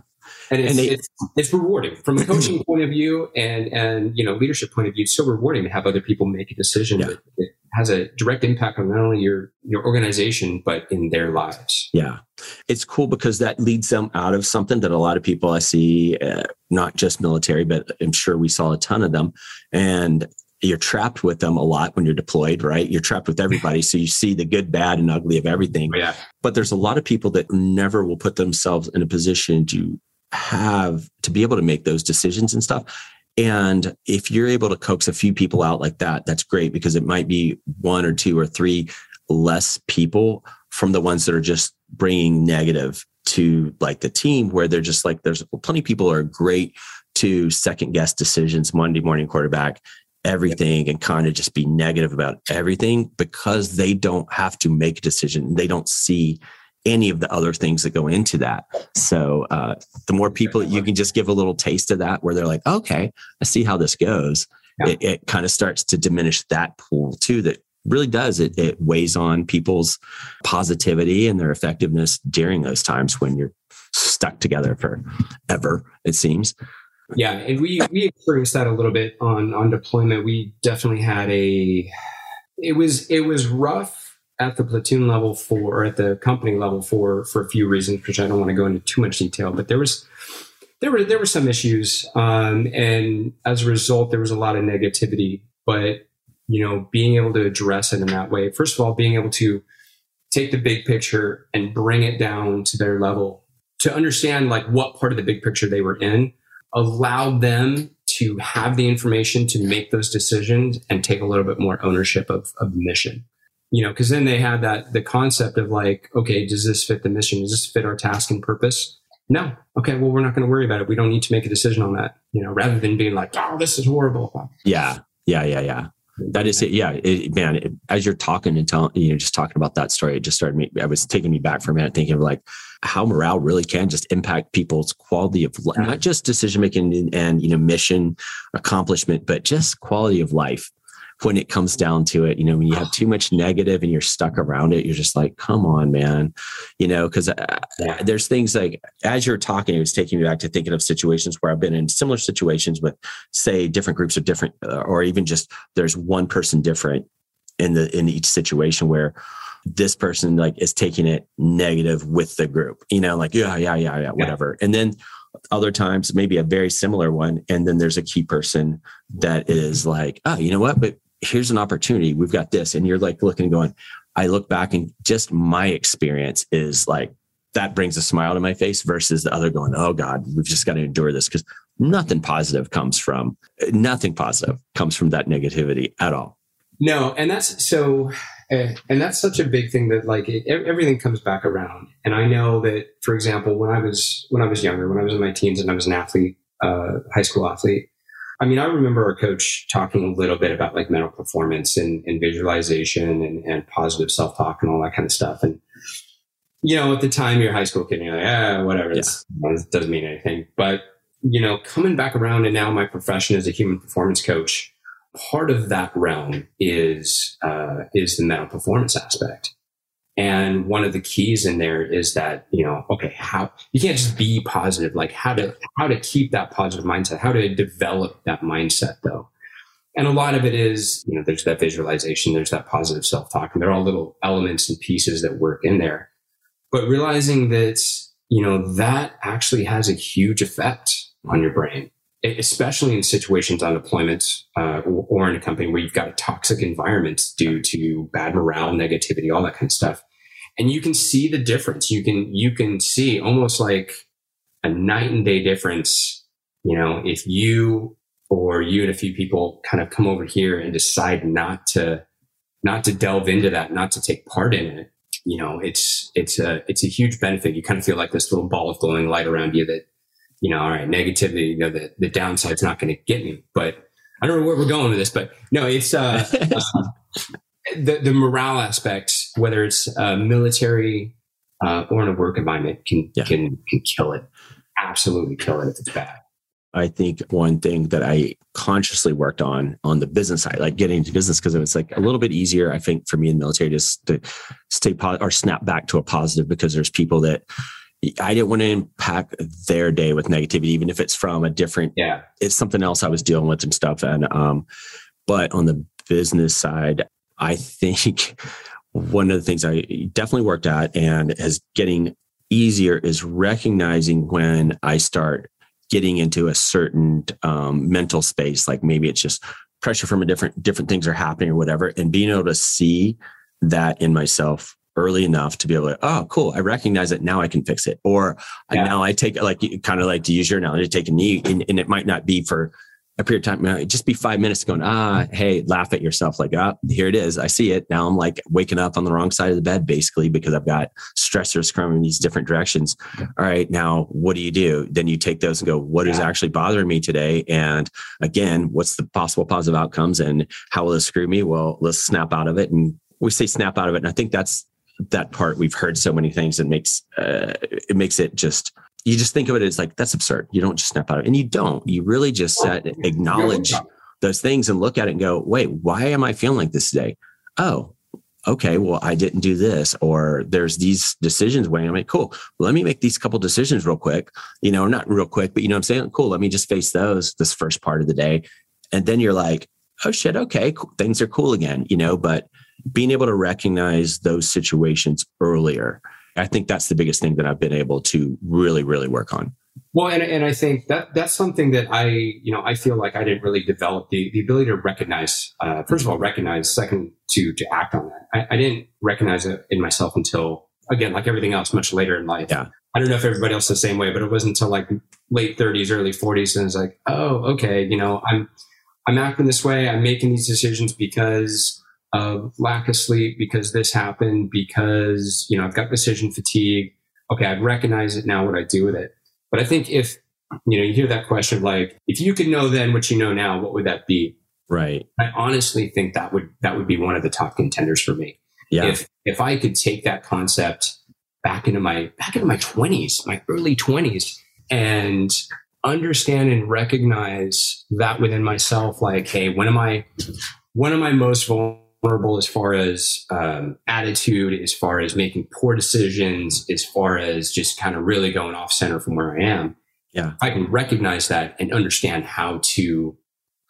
And, it's, and they, it's, it's rewarding from a coaching point of view and and you know leadership point of view. It's so rewarding to have other people make a decision yeah. that, that has a direct impact on not only your your organization but in their lives. Yeah, it's cool because that leads them out of something that a lot of people I see, uh, not just military, but I'm sure we saw a ton of them, and you're trapped with them a lot when you're deployed, right? You're trapped with everybody. So you see the good, bad, and ugly of everything. Yeah. But there's a lot of people that never will put themselves in a position to have to be able to make those decisions and stuff. And if you're able to coax a few people out like that, that's great because it might be one or two or three less people from the ones that are just bringing negative to like the team where they're just like there's plenty of people are great to second guess decisions monday morning quarterback everything and kind of just be negative about everything because they don't have to make a decision they don't see any of the other things that go into that. So uh, the more people you can just give a little taste of that, where they're like, okay, I see how this goes. Yeah. It, it kind of starts to diminish that pool too. That really does. It, it weighs on people's positivity and their effectiveness during those times when you're stuck together for ever. It seems. Yeah, and we we experienced that a little bit on on deployment. We definitely had a. It was it was rough at the platoon level for or at the company level for for a few reasons, which I don't want to go into too much detail. But there was there were there were some issues, um, and as a result, there was a lot of negativity. But you know, being able to address it in that way, first of all, being able to take the big picture and bring it down to their level to understand like what part of the big picture they were in, allowed them to have the information to make those decisions and take a little bit more ownership of, of the mission you know, because then they had that the concept of like, okay, does this fit the mission? Does this fit our task and purpose? No. Okay, well, we're not going to worry about it. We don't need to make a decision on that. You know, rather than being like, oh, this is horrible. Yeah, yeah, yeah, yeah. That is it. Yeah, it, man. It, as you're talking and telling, you know, just talking about that story, it just started me. I was taking me back for a minute, thinking of like how morale really can just impact people's quality of life, not just decision making and, and you know mission accomplishment, but just quality of life when it comes down to it. You know, when you have too much negative and you're stuck around it, you're just like, come on, man. You know, because uh, there's things like as you're talking, it was taking me back to thinking of situations where I've been in similar situations with, say, different groups of different, uh, or even just there's one person different in the in each situation where this person like is taking it negative with the group. You know, like yeah, yeah, yeah, yeah, whatever, yeah. and then other times maybe a very similar one and then there's a key person that is like oh you know what but here's an opportunity. We've got this. And you're like looking and going, I look back and just my experience is like, that brings a smile to my face versus the other going, oh God, we've just got to endure this because nothing positive comes from, nothing positive comes from that negativity at all. No. And that's so, uh, and that's such a big thing that like it, everything comes back around. And I know that, for example, when I was, when I was younger, when I was in my teens and I was an athlete, uh, high school athlete, I mean, I remember our coach talking a little bit about like mental performance and, and visualization and, and positive self talk and all that kind of stuff. And, you know, at the time you're a high school kid and you're like, ah, whatever, yeah. it doesn't mean anything. But, you know, coming back around and now my profession as a human performance coach, part of that realm is, uh, is the mental performance aspect. And one of the keys in there is that, you know, okay, how you can't just be positive, like how to, how to keep that positive mindset, how to develop that mindset though. And a lot of it is, you know, there's that visualization, there's that positive self talk, and they're all little elements and pieces that work in there. But realizing that, you know, that actually has a huge effect on your brain, especially in situations on deployments uh, or, or in a company where you've got a toxic environment due to bad morale, negativity, all that kind of stuff and you can see the difference. You can you can see almost like a night and day difference. You know, if you or you and a few people kind of come over here and decide not to not to delve into that, not to take part in it, you know, it's it's a it's a huge benefit. You kind of feel like this little ball of glowing light around you that, you know, all right, negativity, you know, the, the downside's not going to get me. But I don't know where we're going with this, but no, it's uh, uh the, the morale aspect, whether it's uh, military, uh, or in a work environment can yeah. can can kill it. Absolutely kill it if it's bad. I think one thing that I consciously worked on on the business side, like getting into business, because it was like a little bit easier, I think, for me in the military just to stay po- or snap back to a positive because there's people that I didn't want to impact their day with negativity, even if it's from a different, yeah, it's something else I was dealing with and stuff. And, um, but on the business side, I think one of the things I definitely worked at and is getting easier is recognizing when I start getting into a certain um, mental space, like maybe it's just pressure from a different different things are happening or whatever, and being able to see that in myself early enough to be able to, oh, cool, I recognize it. Now I can fix it. Or yeah. now I take like kind of like to use your analogy, to take a knee, and, and it might not be for a period of time, just be five minutes going, ah, hey, laugh at yourself. Like, ah, here it is. I see it. Now I'm like waking up on the wrong side of the bed, basically, because I've got stressors coming in these different directions. All right. Now, what do you do? Then you take those and go, what yeah. is actually bothering me today? And again, what's the possible positive outcomes and how will this screw me? Well, let's snap out of it. And we say snap out of it. And I think that's that part we've heard so many things and makes uh, it makes it just you just think of it as like that's absurd. You don't just snap out of it, and you don't. You really just set, acknowledge those things and look at it and go, wait, why am I feeling like this today? Oh, okay, well, I didn't do this, or there's these decisions weighing. I'm like, cool. Well, let me make these couple decisions real quick. You know, not real quick, but you know I'm saying? Cool. Let me just face those this first part of the day. And then you're like, oh shit, okay, cool. things are cool again, you know, but being able to recognize those situations earlier I think that's the biggest thing that I've been able to really, really work on. Well, and, and I think that that's something that I, you know, I feel like I didn't really develop the, the ability to recognize, uh, first of all, recognize, second, to, to act on that. I, I didn't recognize it in myself until, again, like everything else, much later in life. Yeah. I don't know if everybody else is the same way, but it wasn't until like late 30s, early 40s. And it's like, oh, okay, you know, I'm, I'm acting this way. I'm making these decisions because of lack of sleep because this happened because you know I've got decision fatigue. Okay, I'd recognize it now. What I do with it? But I think if you know you hear that question of like if you could know then what you know now, what would that be? Right. I honestly think that would that would be one of the top contenders for me. Yeah. If if I could take that concept back into my back into my twenties, my early twenties, and understand and recognize that within myself, like, hey, when am I when am I most vulnerable? Vulnerable as far as um, attitude, as far as making poor decisions, as far as just kind of really going off center from where I am. Yeah. I can recognize that and understand how to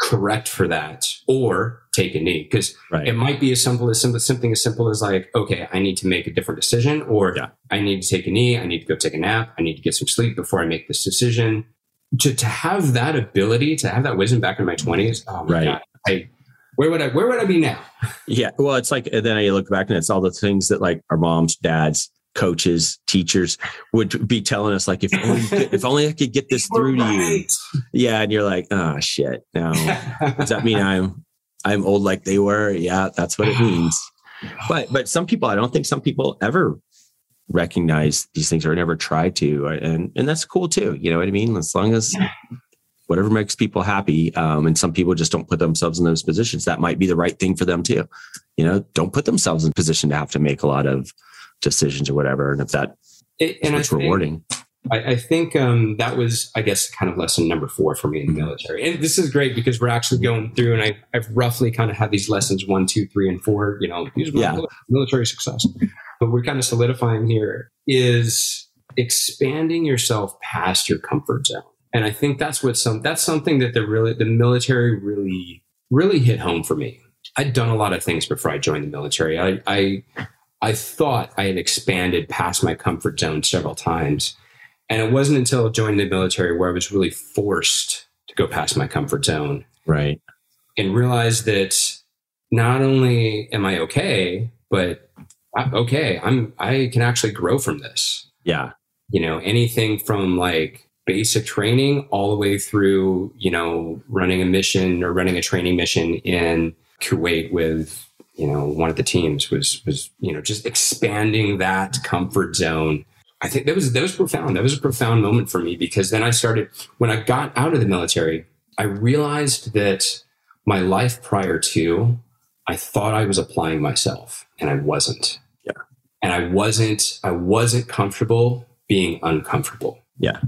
correct for that or take a knee because right. it might be as simple as simple, something as simple as like, okay, I need to make a different decision or yeah. I need to take a knee. I need to go take a nap. I need to get some sleep before I make this decision. To, to have that ability, to have that wisdom back in my twenties, oh my right. God, I, where would I where would I be now? Yeah, well, it's like then I look back and it's all the things that like our moms, dads, coaches, teachers would be telling us like if only if only I could get this through to you. Yeah, and you're like, oh shit. Now does that mean I'm I'm old like they were? Yeah, that's what it means. But but some people, I don't think some people ever recognize these things or never try to, and and that's cool too. You know what I mean? As long as whatever makes people happy. Um, and some people just don't put themselves in those positions. That might be the right thing for them too. You know, don't put themselves in position to have to make a lot of decisions or whatever. And if that it, and it's rewarding. I, I think um, that was, I guess, kind of lesson number four for me in the mm-hmm. military. And this is great because we're actually going through, and I, have roughly kind of had these lessons one, two, three, and four. You know, these yeah. military success. But we're kind of solidifying here is expanding yourself past your comfort zone and I think that's what some that's something that the really the military really really hit home for me. I'd done a lot of things before I joined the military. I I, I thought I had expanded past my comfort zone several times. And it wasn't until joining the military where I was really forced to go past my comfort zone. Right. And realize that not only am I okay, but I'm okay, I'm I can actually grow from this. Yeah. You know, anything from like basic training all the way through, you know, running a mission or running a training mission in Kuwait with, you know, one of the teams was, was, you know, just expanding that comfort zone. I think that was, that was profound. That was a profound moment for me because then I started, when I got out of the military, I realized that my life prior to, I thought I was applying myself and I wasn't. Yeah. and I wasn't I wasn't comfortable being uncomfortable. Yeah.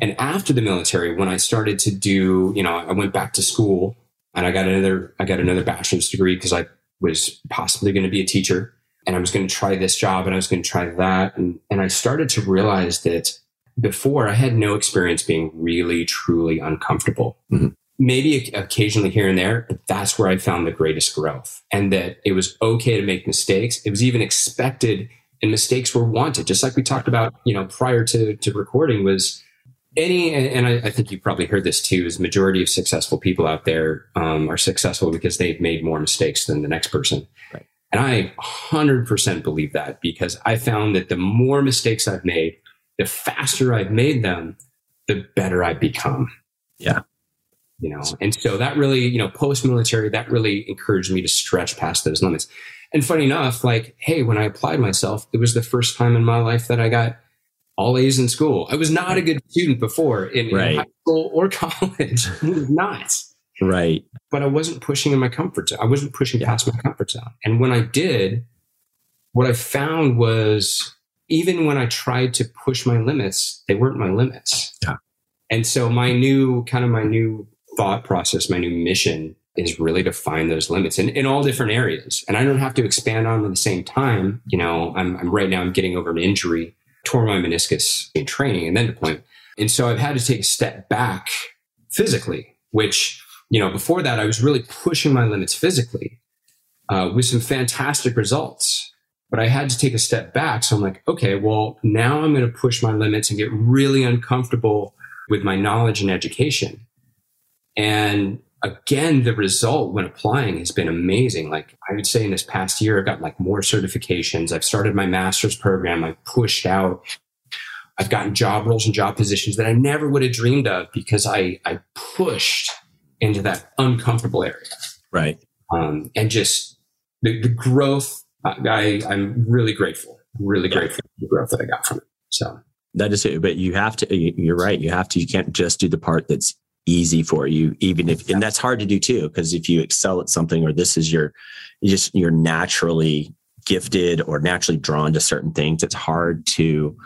And after the military, when I started to do, you know, I went back to school and I got another I got another bachelor's degree because I was possibly going to be a teacher and I was going to try this job and I was going to try that and and I started to realize that before I had no experience being really truly uncomfortable. Mm-hmm maybe occasionally here and there, but that's where I found the greatest growth and that it was okay to make mistakes. It was even expected and mistakes were wanted. Just like we talked about, you know, prior to, to recording was any, and I, I think you probably heard this too, is majority of successful people out there um, are successful because they've made more mistakes than the next person. Right. And I 100% believe that because I found that the more mistakes I've made, the faster I've made them, the better I've become. Yeah you know and so that really you know post military that really encouraged me to stretch past those limits and funny enough like hey when i applied myself it was the first time in my life that i got all a's in school. I was not a good student before in, right. in high school or college. Not. Right. But i wasn't pushing in my comfort zone. I wasn't pushing past my comfort zone. And when i did what i found was even when i tried to push my limits they weren't my limits. Yeah. And so my new kind of my new thought process, my new mission is really to find those limits in, in all different areas. And I don't have to expand on them at the same time. You know, I'm, I'm right now, I'm getting over an injury, tore my meniscus in training and then deployment. And so I've had to take a step back physically, which, you know, before that, I was really pushing my limits physically uh, with some fantastic results. But I had to take a step back. So I'm like, okay, well, now I'm going to push my limits and get really uncomfortable with my knowledge and education. And again, the result when applying has been amazing. Like I would say in this past year, I've got like more certifications. I've started my master's program. I've pushed out. I've gotten job roles and job positions that I never would have dreamed of because I, I pushed into that uncomfortable area. Right. Um, and just the, the growth, I, I'm really grateful, really yeah. grateful for the growth that I got from it. So that is it. But you have to, you're right. You have to, you can't just do the part that's easy for you even if and that's hard to do too because if you excel at something or this is your just you're naturally gifted or naturally drawn to certain things it's hard to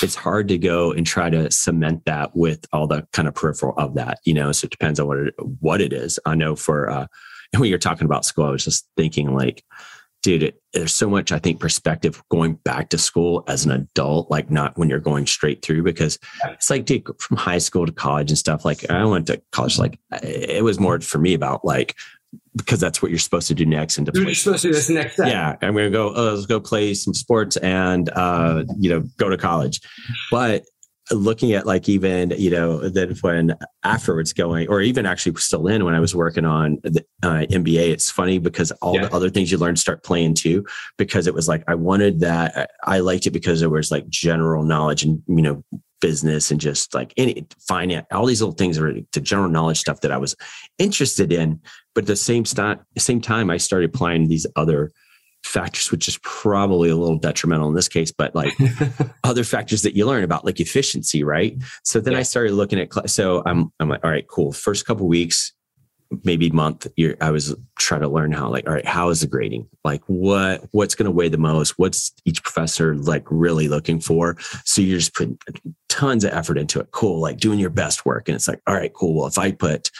it's hard to go and try to cement that with all the kind of peripheral of that you know? So it depends on what it what it is. I know for uh when you're talking about school i was just thinking like dude, it, there's so much, I think, perspective going back to school as an adult, like not when you're going straight through, because it's like, dude, from high school to college and stuff. Like, I went to college, like, it was more for me about like, because that's what you're supposed to do next. And you're supposed to do this next step. Yeah, I'm going to go. Oh, let's go play some sports and uh, you know go to college. But looking at like even you know then when afterwards going or even actually still in when i was working on the uh, mba it's funny because all yeah. the other things you learn start playing too because it was like i wanted that i liked it because there was like general knowledge and you know business and just like any finance all these little things are the general knowledge stuff that i was interested in but at the same, st- same time i started applying these other factors, which is probably a little detrimental in this case, but like other factors that you learn about, like efficiency, right? So then yeah. I started looking at, so I'm, I'm like, all right, cool. First couple weeks, maybe month, I was trying to learn how, like, all right, how is the grading? Like, what what's going to weigh the most? What's each professor like really looking for? So you're just putting tons of effort into it. Cool, like doing your best work, and it's like, all right, cool. Well, if I put,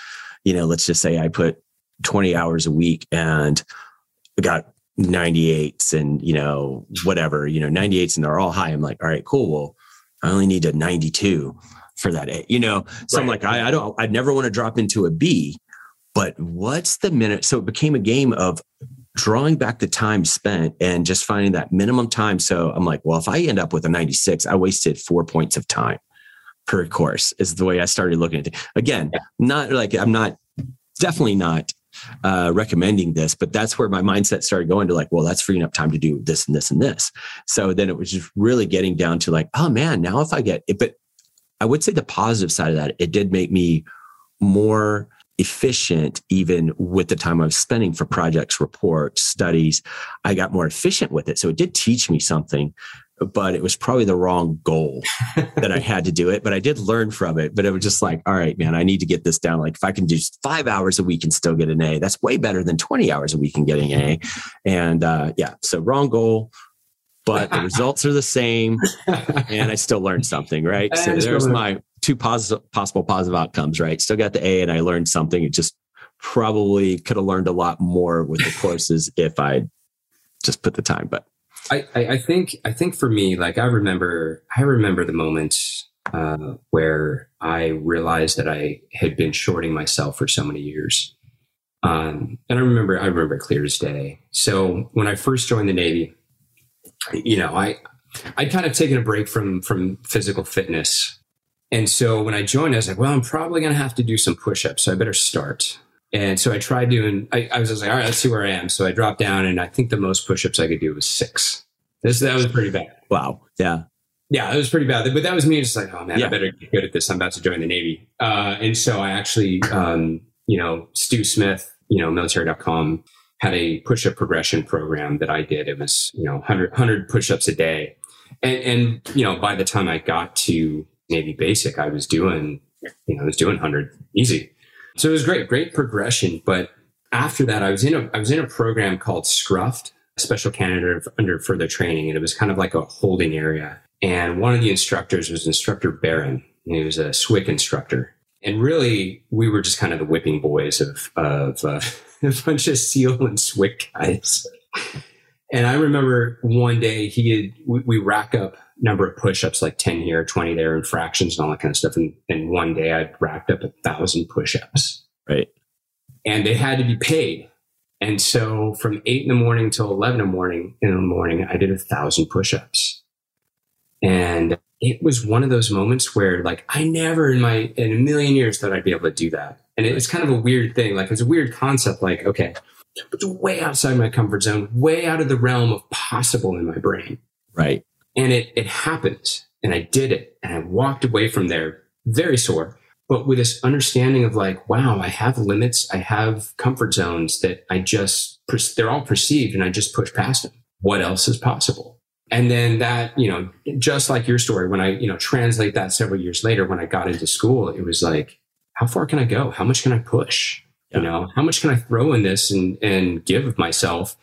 you know, let's just say I put 20 hours a week and I got 98s and you know whatever you know 98s and they're all high. I'm like all right cool. Well i only need a 92 for that a you know? So right. i'm like I, I don't i'd never want to drop into a b but what's the minute so it became a game of drawing back the time spent and just finding that minimum time. So i'm like well if i end up with a 96 i wasted four points of time per course is the way i started looking at it. Again not like i'm not definitely not uh, recommending this, but that's where my mindset started going to like, well, that's freeing up time to do this and this and this. So then it was just really getting down to like, oh man, now if I get it, but I would say the positive side of that, it did make me more efficient even with the time I was spending for projects, reports, studies. I got more efficient with it. So it did teach me something but it was probably the wrong goal that I had to do it. But I did learn from it. But it was just like, all right, man, I need to get this down. Like if I can do five hours a week and still get an A, that's way better than 20 hours a week and getting an A. And uh, yeah, so wrong goal, but the results are the same and I still learned something, right? So there's my two positive, possible positive outcomes, right? Still got the A and I learned something. It just probably could have learned a lot more with the courses if I just put the time, but I, I think I think for me, like I remember I remember the moment uh, where I realized that I had been shorting myself for so many years. Um, and I remember, I remember clear as day. So when I first joined the Navy, you know, I, I'd kind of taken a break from, from physical fitness. And so when I joined, I was like, well, I'm probably going to have to do some push-ups. So I better start. And so I tried doing, I, I was just like, all right, let's see where I am. So I dropped down and I think the most push-ups I could do was six. This, that was pretty bad. Wow. Yeah yeah, it was pretty bad. But that was me just like, oh man, yeah. I better get good at this. I'm about to join the Navy. Uh, and so I actually, um, you know, Stew Smith, you know, military.com had a push up progression program that I did. It was, you know, 100, 100 push ups a day. And, and, you know, by the time I got to Navy basic, I was doing, you know, I was doing 100 easy. So it was great, great progression. But after that, I was in a, I was in a program called Scruffed, a special candidate under further training. And it was kind of like a holding area and one of the instructors was instructor Barron. He was a SWCC instructor. And really, we were just kind of the whipping boys of, of uh, a bunch of SEAL and SWCC guys. And I remember one day he had, we, we rack up number of push-ups, like 10 here, 20 there and fractions and all that kind of stuff. And, and one day I racked up a thousand push-ups. Right. And they had to be paid. And so from eight in the morning till 11 in the morning, in the morning, I did a thousand push-ups. And it was one of those moments where like I never in my in a million years thought I'd be able to do that. And it was kind of a weird thing. Like it's a weird concept, like, okay, it's way outside my comfort zone, way out of the realm of possible in my brain. Right. And it it happened. And I did it. And I walked away from there very sore, but with this understanding of like, wow, I have limits. I have comfort zones that I just, they're all perceived and I just push past them. What else is possible? And then that, you know, just like your story, when I, you know, translate that several years later, when I got into school, it was like, how far can I go? How much can I push? Yeah. You know, how much can I throw in this and, and give of myself?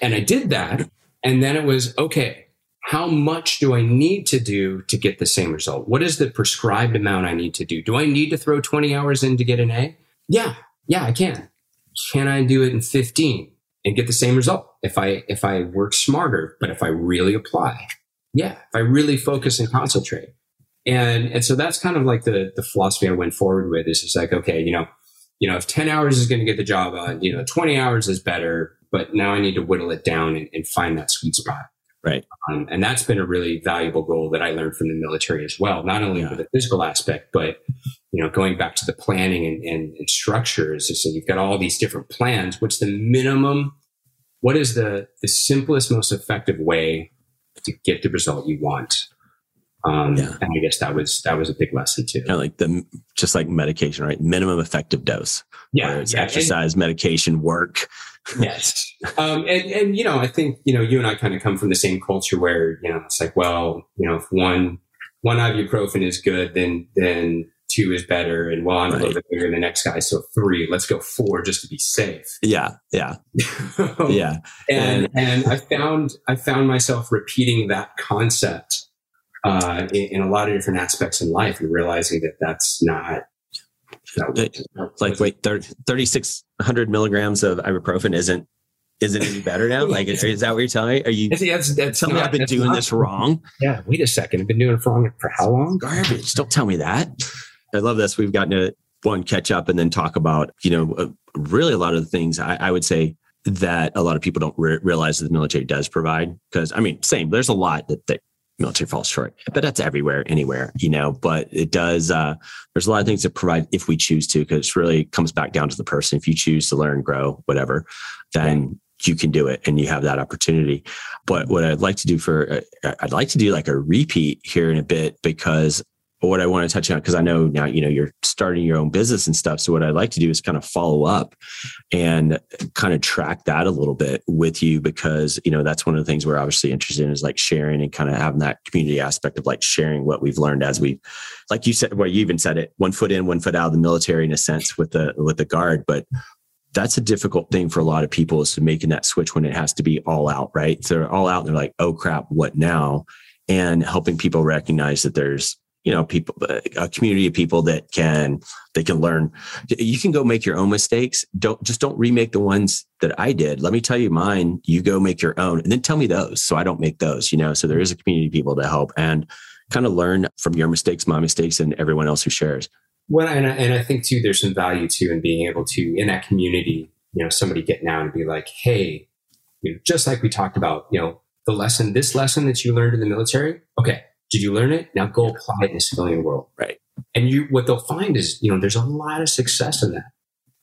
And I did that. And then it was, okay, how much do I need to do to get the same result? What is the prescribed amount I need to do? Do I need to throw 20 hours in to get an A? Yeah. Yeah, I can. Can I do it in 15? and get the same result if I if I work smarter, but if I really apply. Yeah, if I really focus and concentrate. And and so that's kind of like the the philosophy I went forward with is just like, okay, you know, you know, if 10 hours is going to get the job on, you know, 20 hours is better, but now I need to whittle it down and, and find that sweet spot. Right. Um, and that's been a really valuable goal that I learned from the military as well, not only yeah. for the physical aspect, but, you know, going back to the planning and, and, and structures. So you've got all these different plans. What's the minimum? What is the, the simplest, most effective way to get the result you want? Um, yeah. and I guess that was that was a big lesson too. Like the just like medication, right? Minimum effective dose. Yeah, it's yeah. exercise, and, medication, work. Yes, um, and and you know, I think you know, you and I kind of come from the same culture where you know it's like, well, you know, if one one ibuprofen is good, then then two is better, and well, I'm right. a little bit bigger than the next guy, so three. Let's go four just to be safe. Yeah, yeah, yeah. And and I found I found myself repeating that concept uh, in, in, a lot of different aspects in life and realizing that that's not. Like wait, 3600 milligrams of ibuprofen isn't isn't any better now? Like, is, that what you're telling me? Are you that's, that's telling me I've been doing not, this wrong? Yeah. Wait a second. I've been doing it wrong for how long? Garbage. Don't tell me that. I love this. We've gotten to one catch up and then talk about, you know, uh, really a lot of the things I, I would say that a lot of people don't re- realize that the military does provide. Because I mean, same. There's a lot that, that military falls short, but that's everywhere, anywhere, you know. But it does. Uh, there's a lot of things that provide if we choose to, because it really comes back down to the person. If you choose to learn, grow, whatever, then you can do it and you have that opportunity. But what I'd like to do for, uh, I'd like to do like a repeat here in a bit because what I want to touch on, because I know now, you know, you're starting your own business and stuff. So what I'd like to do is kind of follow up and kind of track that a little bit with you because, you know, that's one of the things we're obviously interested in is like sharing and kind of having that community aspect of like sharing what we've learned as we, like you said, well, you even said it, one foot in, one foot out of the military in a sense with the, with the guard, but that's a difficult thing for a lot of people is making that switch when it has to be all out, right? So they're all out and they're like, oh crap, what now? And helping people recognize that there's, you know, people, uh, a community of people that can, they can learn. You can go make your own mistakes. Don't just don't remake the ones that I did. Let me tell you mine. You go make your own and then tell me those so I don't make those, you know? So there is a community of people to help and kind of learn from your mistakes, my mistakes, and everyone else who shares. Well, and I, and I think too, there's some value too in being able to in that community, you know, somebody getting out and be like, hey, you know, just like we talked about, you know, the lesson, this lesson that you learned in the military. Okay, did you learn it? Now go apply it in the civilian world, right? And you, what they'll find is, you know, there's a lot of success in that.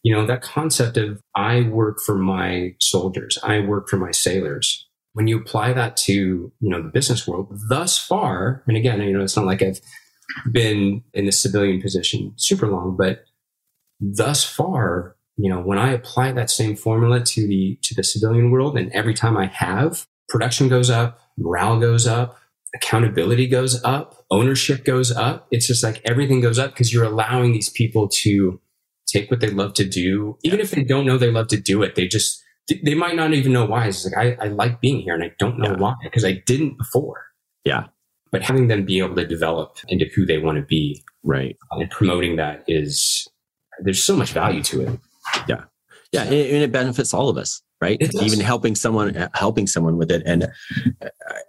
You know, that concept of I work for my soldiers, I work for my sailors. When you apply that to, you know, the business world, thus far, and again, you know, it's not like I've been in the civilian position super long, but thus far, you know, when I apply that same formula to the to the civilian world, and every time I have, production goes up, morale goes up, accountability goes up, ownership goes up. It's just like everything goes up because you're allowing these people to take what they love to do, even if they don't know they love to do it. They just they might not even know why. It's like I, I like being here and I don't know yeah. why because I didn't before. Yeah but having them be able to develop into who they want to be right and promoting that is there's so much value to it yeah yeah and it benefits all of us right? Even helping someone helping someone with it. And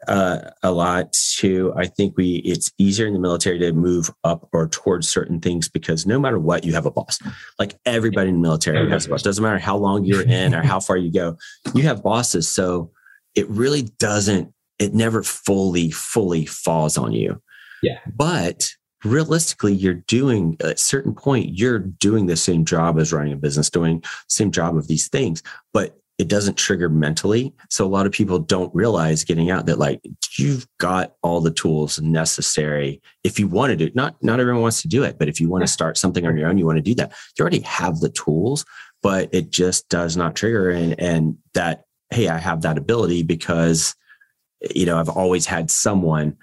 uh, a lot too i think we it's easier in the military to move up or towards certain things because no matter what you have a boss. Like everybody in the military has a boss. doesn't matter how long you're in or how far you go you have bosses. So it really doesn't it never fully, fully falls on you. Yeah. But realistically, you're doing at a certain point, you're doing the same job as running a business, doing same job of these things, but it doesn't trigger mentally. So a lot of people don't realize getting out that like you've got all the tools necessary if you want to do it. Not not everyone wants to do it, but if you want to start something on your own, you want to do that. You already have the tools, but it just does not trigger and and that hey, I have that ability because you know, I've always had someone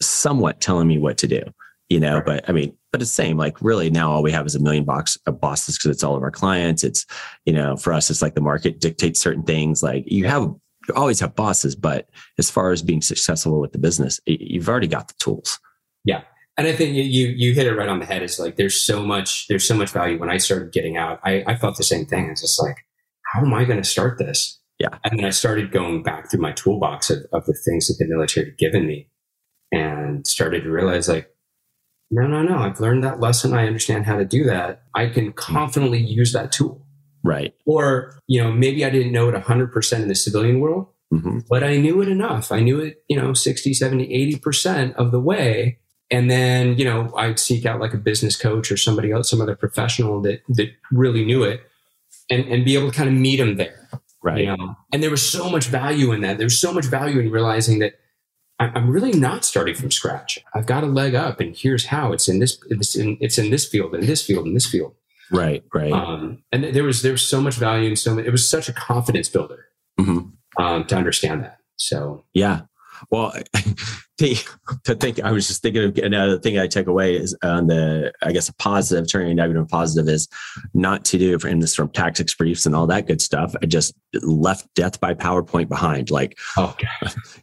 somewhat telling me what to do, you know, right. but I mean, but it's the same, like really now all we have is a million box of bosses because it's all of our clients. It's, you know, for us, it's like the market dictates certain things. Like you have, you always have bosses, but as far as being successful with the business, you've already got the tools. Yeah. And I think you, you hit it right on the head. It's like, there's so much, there's so much value. When I started getting out, I, I thought the same thing. It's just like, how am I going to start this? Yeah. And then I started going back through my toolbox of, of the things that the military had given me and started to realize like, no, no, no, I've learned that lesson. I understand how to do that. I can confidently use that tool. Right. Or, you know, maybe I didn't know it 100% in the civilian world, mm-hmm. but I knew it enough. I knew it, you know, 60, 70, 80% of the way. And then, you know, I'd seek out like a business coach or somebody else, some other professional that, that really knew it and, and be able to kind of meet them there. Right. You know? And there was so much value in that. There's so much value in realizing that I'm really not starting from scratch. I've got a leg up, and here's how. It's in this. It's in. It's in this field, in this field, in this field. Right. Right. Um, and there was there was so much value and so much, it was such a confidence builder mm-hmm. um, to understand that. So yeah. Well, to think, I was just thinking of another thing I take away is on the, I guess, a positive, turning a negative positive is not to do, and this from tactics briefs and all that good stuff. I just left death by PowerPoint behind. Like, oh,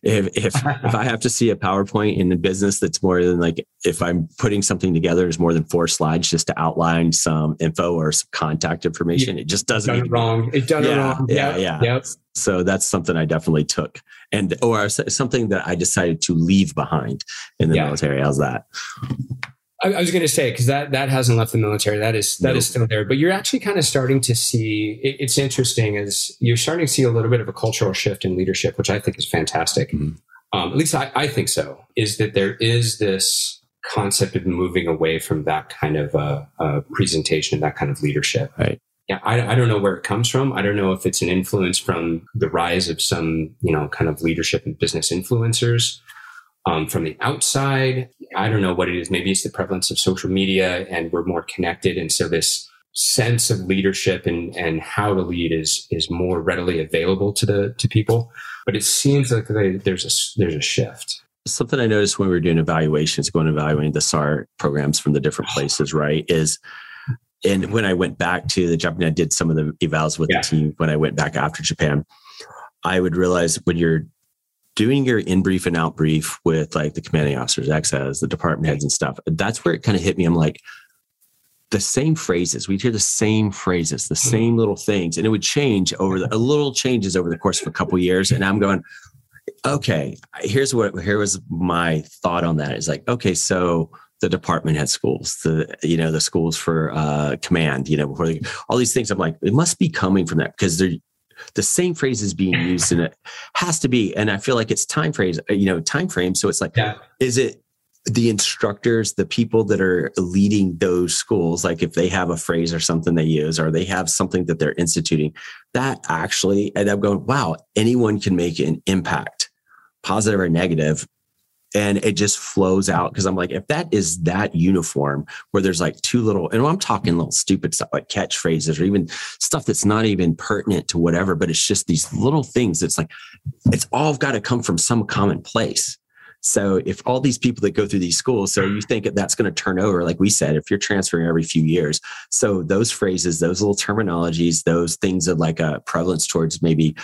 if, if, if I have to see a PowerPoint in the business that's more than like, if I'm putting something together, is more than four slides just to outline some info or some contact information, it just doesn't. Done it wrong. It done yeah, it wrong. Yeah. Yeah. Yep. So that's something I definitely took and, or something that I decided to leave leave behind in the yeah. military. How's that? I, I was going to say because that that hasn't left the military. That is that nope. is still there. But you're actually kind of starting to see. It, it's interesting as you're starting to see a little bit of a cultural shift in leadership, which I think is fantastic. Mm-hmm. Um, at least I, I, think so. Is that there is this concept of moving away from that kind of uh, uh, presentation, that kind of leadership. Right yeah, I, I don't know where it comes from. I don't know if it's an influence from the rise of some, you know, kind of leadership and business influencers um, from the outside. I don't know what it is. Maybe it's the prevalence of social media and we're more connected. And so this sense of leadership and, and how to lead is, is more readily available to the, to people. But it seems like there's a, there's a shift. Something I noticed when we were doing evaluations, going evaluating the SAR programs from the different places, right, is and when I went back to the Japan, I did some of the evals with yeah. the team when I went back after Japan. I would realize when you're doing your in brief and out brief with like the commanding officers, XOs, the department heads and stuff, that's where it kind of hit me. I'm like, the same phrases. We'd hear the same phrases, the mm-hmm. same little things, and it would change over the a little changes over the course of a couple of years. And I'm going, okay, here's what here was my thought on that. Is like, okay, so the department head schools, the you know the schools for uh, command, you know, before they, all these things. I'm like, it must be coming from that because they're the same phrase is being used and it has to be. And I feel like it's time phrase, uh, you know, time frame. So it's like, yeah. is it the instructors, the people that are leading those schools, like if they have a phrase or something they use, or they have something that they're instituting, that actually, and I'm going, wow, anyone can make an impact, positive or negative, and it just flows out because I'm like, if that is that uniform where there's like two little, and I'm talking little stupid stuff like catchphrases or even stuff that's not even pertinent to whatever, but it's just these little things that's like, it's all got to come from some common place. So if all these people that go through these schools, so you think that that's going to turn over, like we said, if you're transferring every few years. So those phrases, those little terminologies, those things of like a prevalence towards maybe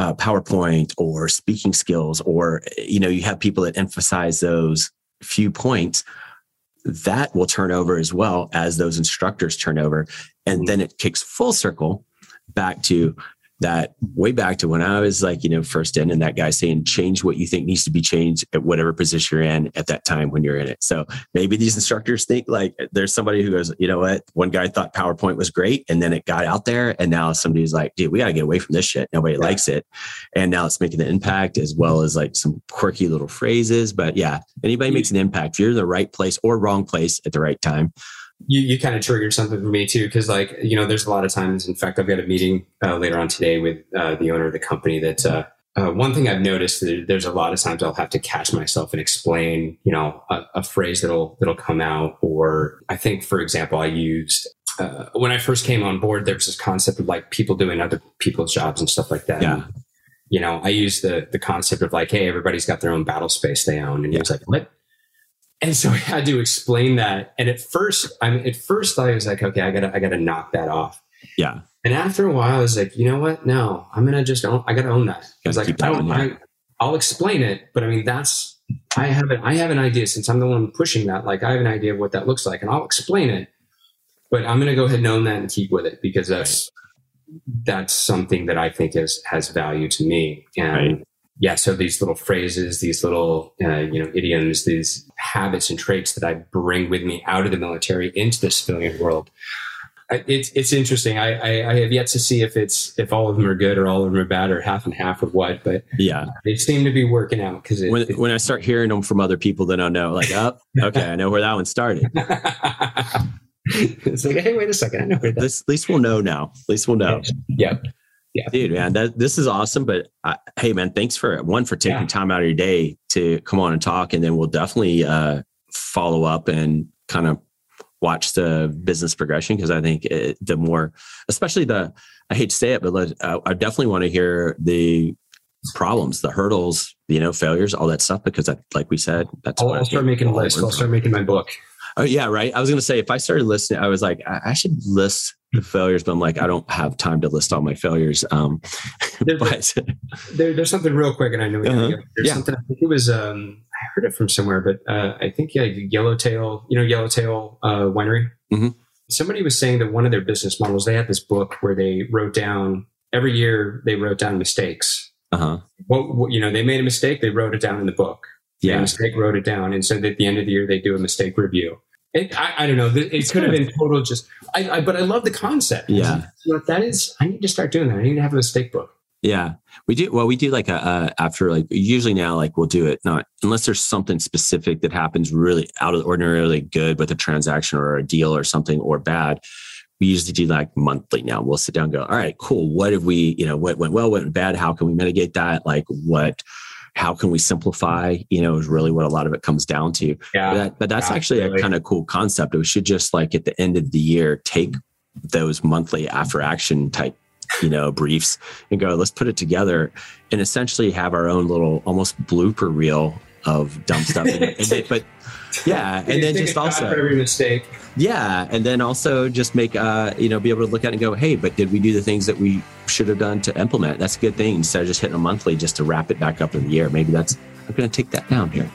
uh, PowerPoint or speaking skills, or you know, you have people that emphasize those few points. That will turn over as well as those instructors turn over, and then it kicks full circle back to that way back to when I was like, you know, first in and that guy saying, change what you think needs to be changed at whatever position you're in at that time when you're in it. So maybe these instructors think like there's somebody who goes, you know what, one guy thought PowerPoint was great and then it got out there and now somebody's like, dude, we got to get away from this shit. Nobody yeah. likes it. And now it's making an impact as well as like some quirky little phrases. But yeah, anybody makes an impact. If you're in the right place or wrong place at the right time, you, you kind of triggered something for me too because like you know there's a lot of times in fact i've got a meeting uh, later on today with uh, the owner of the company that uh, uh one thing i've noticed that there's a lot of times i'll have to catch myself and explain you know a, a phrase that'll that'll come out or i think for example i used uh, when i first came on board there was this concept of like people doing other people's jobs and stuff like that yeah. And, you know i used the the concept of like hey everybody's got their own battle space they own and yeah. he was like what and so I had to explain that. And at first, I mean, at first I was like, okay, I gotta, I gotta knock that off. Yeah. And after a while, I was like, you know what? No, I'm gonna just own. I gotta own that. I was like, I don't. I, I'll explain it, but I mean, that's I have an I have an idea since I'm the one pushing that. Like, I have an idea of what that looks like, and I'll explain it. But I'm gonna go ahead and own that and keep with it because that's that's something that I think is has value to me. And right yeah, so these little phrases, these little uh, you know idioms, these habits and traits that I bring with me out of the military into the civilian world. It's it's interesting. I, I, I have yet to see if it's if all of them are good or all of them are bad or half and half of what, but yeah, they seem to be working out because when when I start hearing them from other people that I know, like, oh, okay, I know where that one started. it's like, hey, wait a second, I know where that. This, at least we'll know now. At least we'll know. Yep yeah dude man that, this is awesome but uh, hey man thanks for one for taking yeah. time out of your day to come on and talk and then we'll definitely uh, follow up and kind of watch the business progression because i think it, the more especially the i hate to say it but let, uh, i definitely want to hear the problems the hurdles you know failures all that stuff because I, like we said that's i'll, I'll start making a list. I'll start making my book Oh yeah, right. I was gonna say if I started listening, I was like, I, I should list the failures, but I'm like, I don't have time to list all my failures. Um, there's, but, there, there's something real quick, and I know uh-huh. there's yeah. something. I think it was. Um, I heard it from somewhere, but uh, I think yeah, Yellowtail. You know, Yellowtail uh, Winery. Mm-hmm. Somebody was saying that one of their business models, they had this book where they wrote down every year. They wrote down mistakes. Uh huh. What, what you know, they made a mistake. They wrote it down in the book yeah. mistake, wrote it down, and so at the end of the year they do a mistake review. It, I, I, don't know. It it's could have been total just. I, I, but I love the concept. Yeah, that is. I need to start doing that. I need to have a mistake book. Yeah, we do. Well, we do like a, a after like usually now like we'll do it not unless there's something specific that happens really out of the ordinarily good with a transaction or a deal or something or bad. We usually do like monthly now. We'll sit down and go, all right, cool. What have we, you know, what went well, what went bad? How can we mitigate that? Like what how can we simplify you know is really what a lot of it comes down to. Yeah. But, that, but that's actually a kind of cool concept. We should just like at the end of the year take those monthly after action type you know briefs and go let's put it together and essentially have our own little almost blooper reel of dumb stuff. but yeah, and then just also every mistake. Yeah, and then also just make uh, you know be able to look at it and go, hey, but did we do the things that we should have done to implement? That's a good thing instead of just hitting a monthly just to wrap it back up in the year. Maybe that's I'm going to take that down here.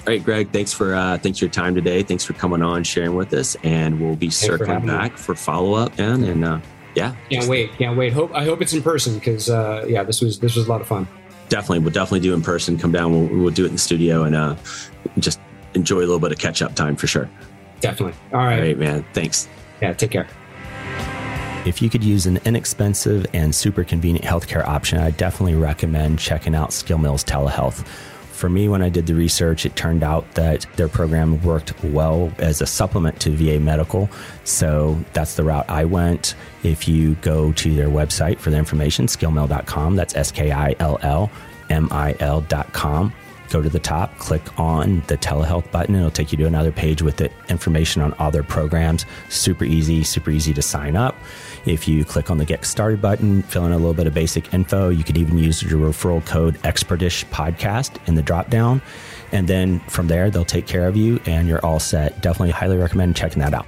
All right, Greg, thanks for uh, thanks for your time today. Thanks for coming on, sharing with us, and we'll be thanks circling for back me. for follow up, man. And uh, yeah, can't wait, can't wait. Hope I hope it's in person because uh, yeah, this was this was a lot of fun. Definitely, we'll definitely do in person. Come down, we'll, we'll do it in the studio, and uh, just enjoy a little bit of catch up time for sure. Definitely. All right. All right, man. Thanks. Yeah. Take care. If you could use an inexpensive and super convenient healthcare option, I definitely recommend checking out SkillMill's telehealth. For me, when I did the research, it turned out that their program worked well as a supplement to VA medical. So that's the route I went. If you go to their website for the information, skillmill.com, that's S K I L L M I L.com go to the top, click on the telehealth button. and It'll take you to another page with the information on all their programs. Super easy, super easy to sign up. If you click on the Get Started button, fill in a little bit of basic info, you could even use your referral code Expertish Podcast in the drop down. And then from there, they'll take care of you and you're all set. Definitely highly recommend checking that out.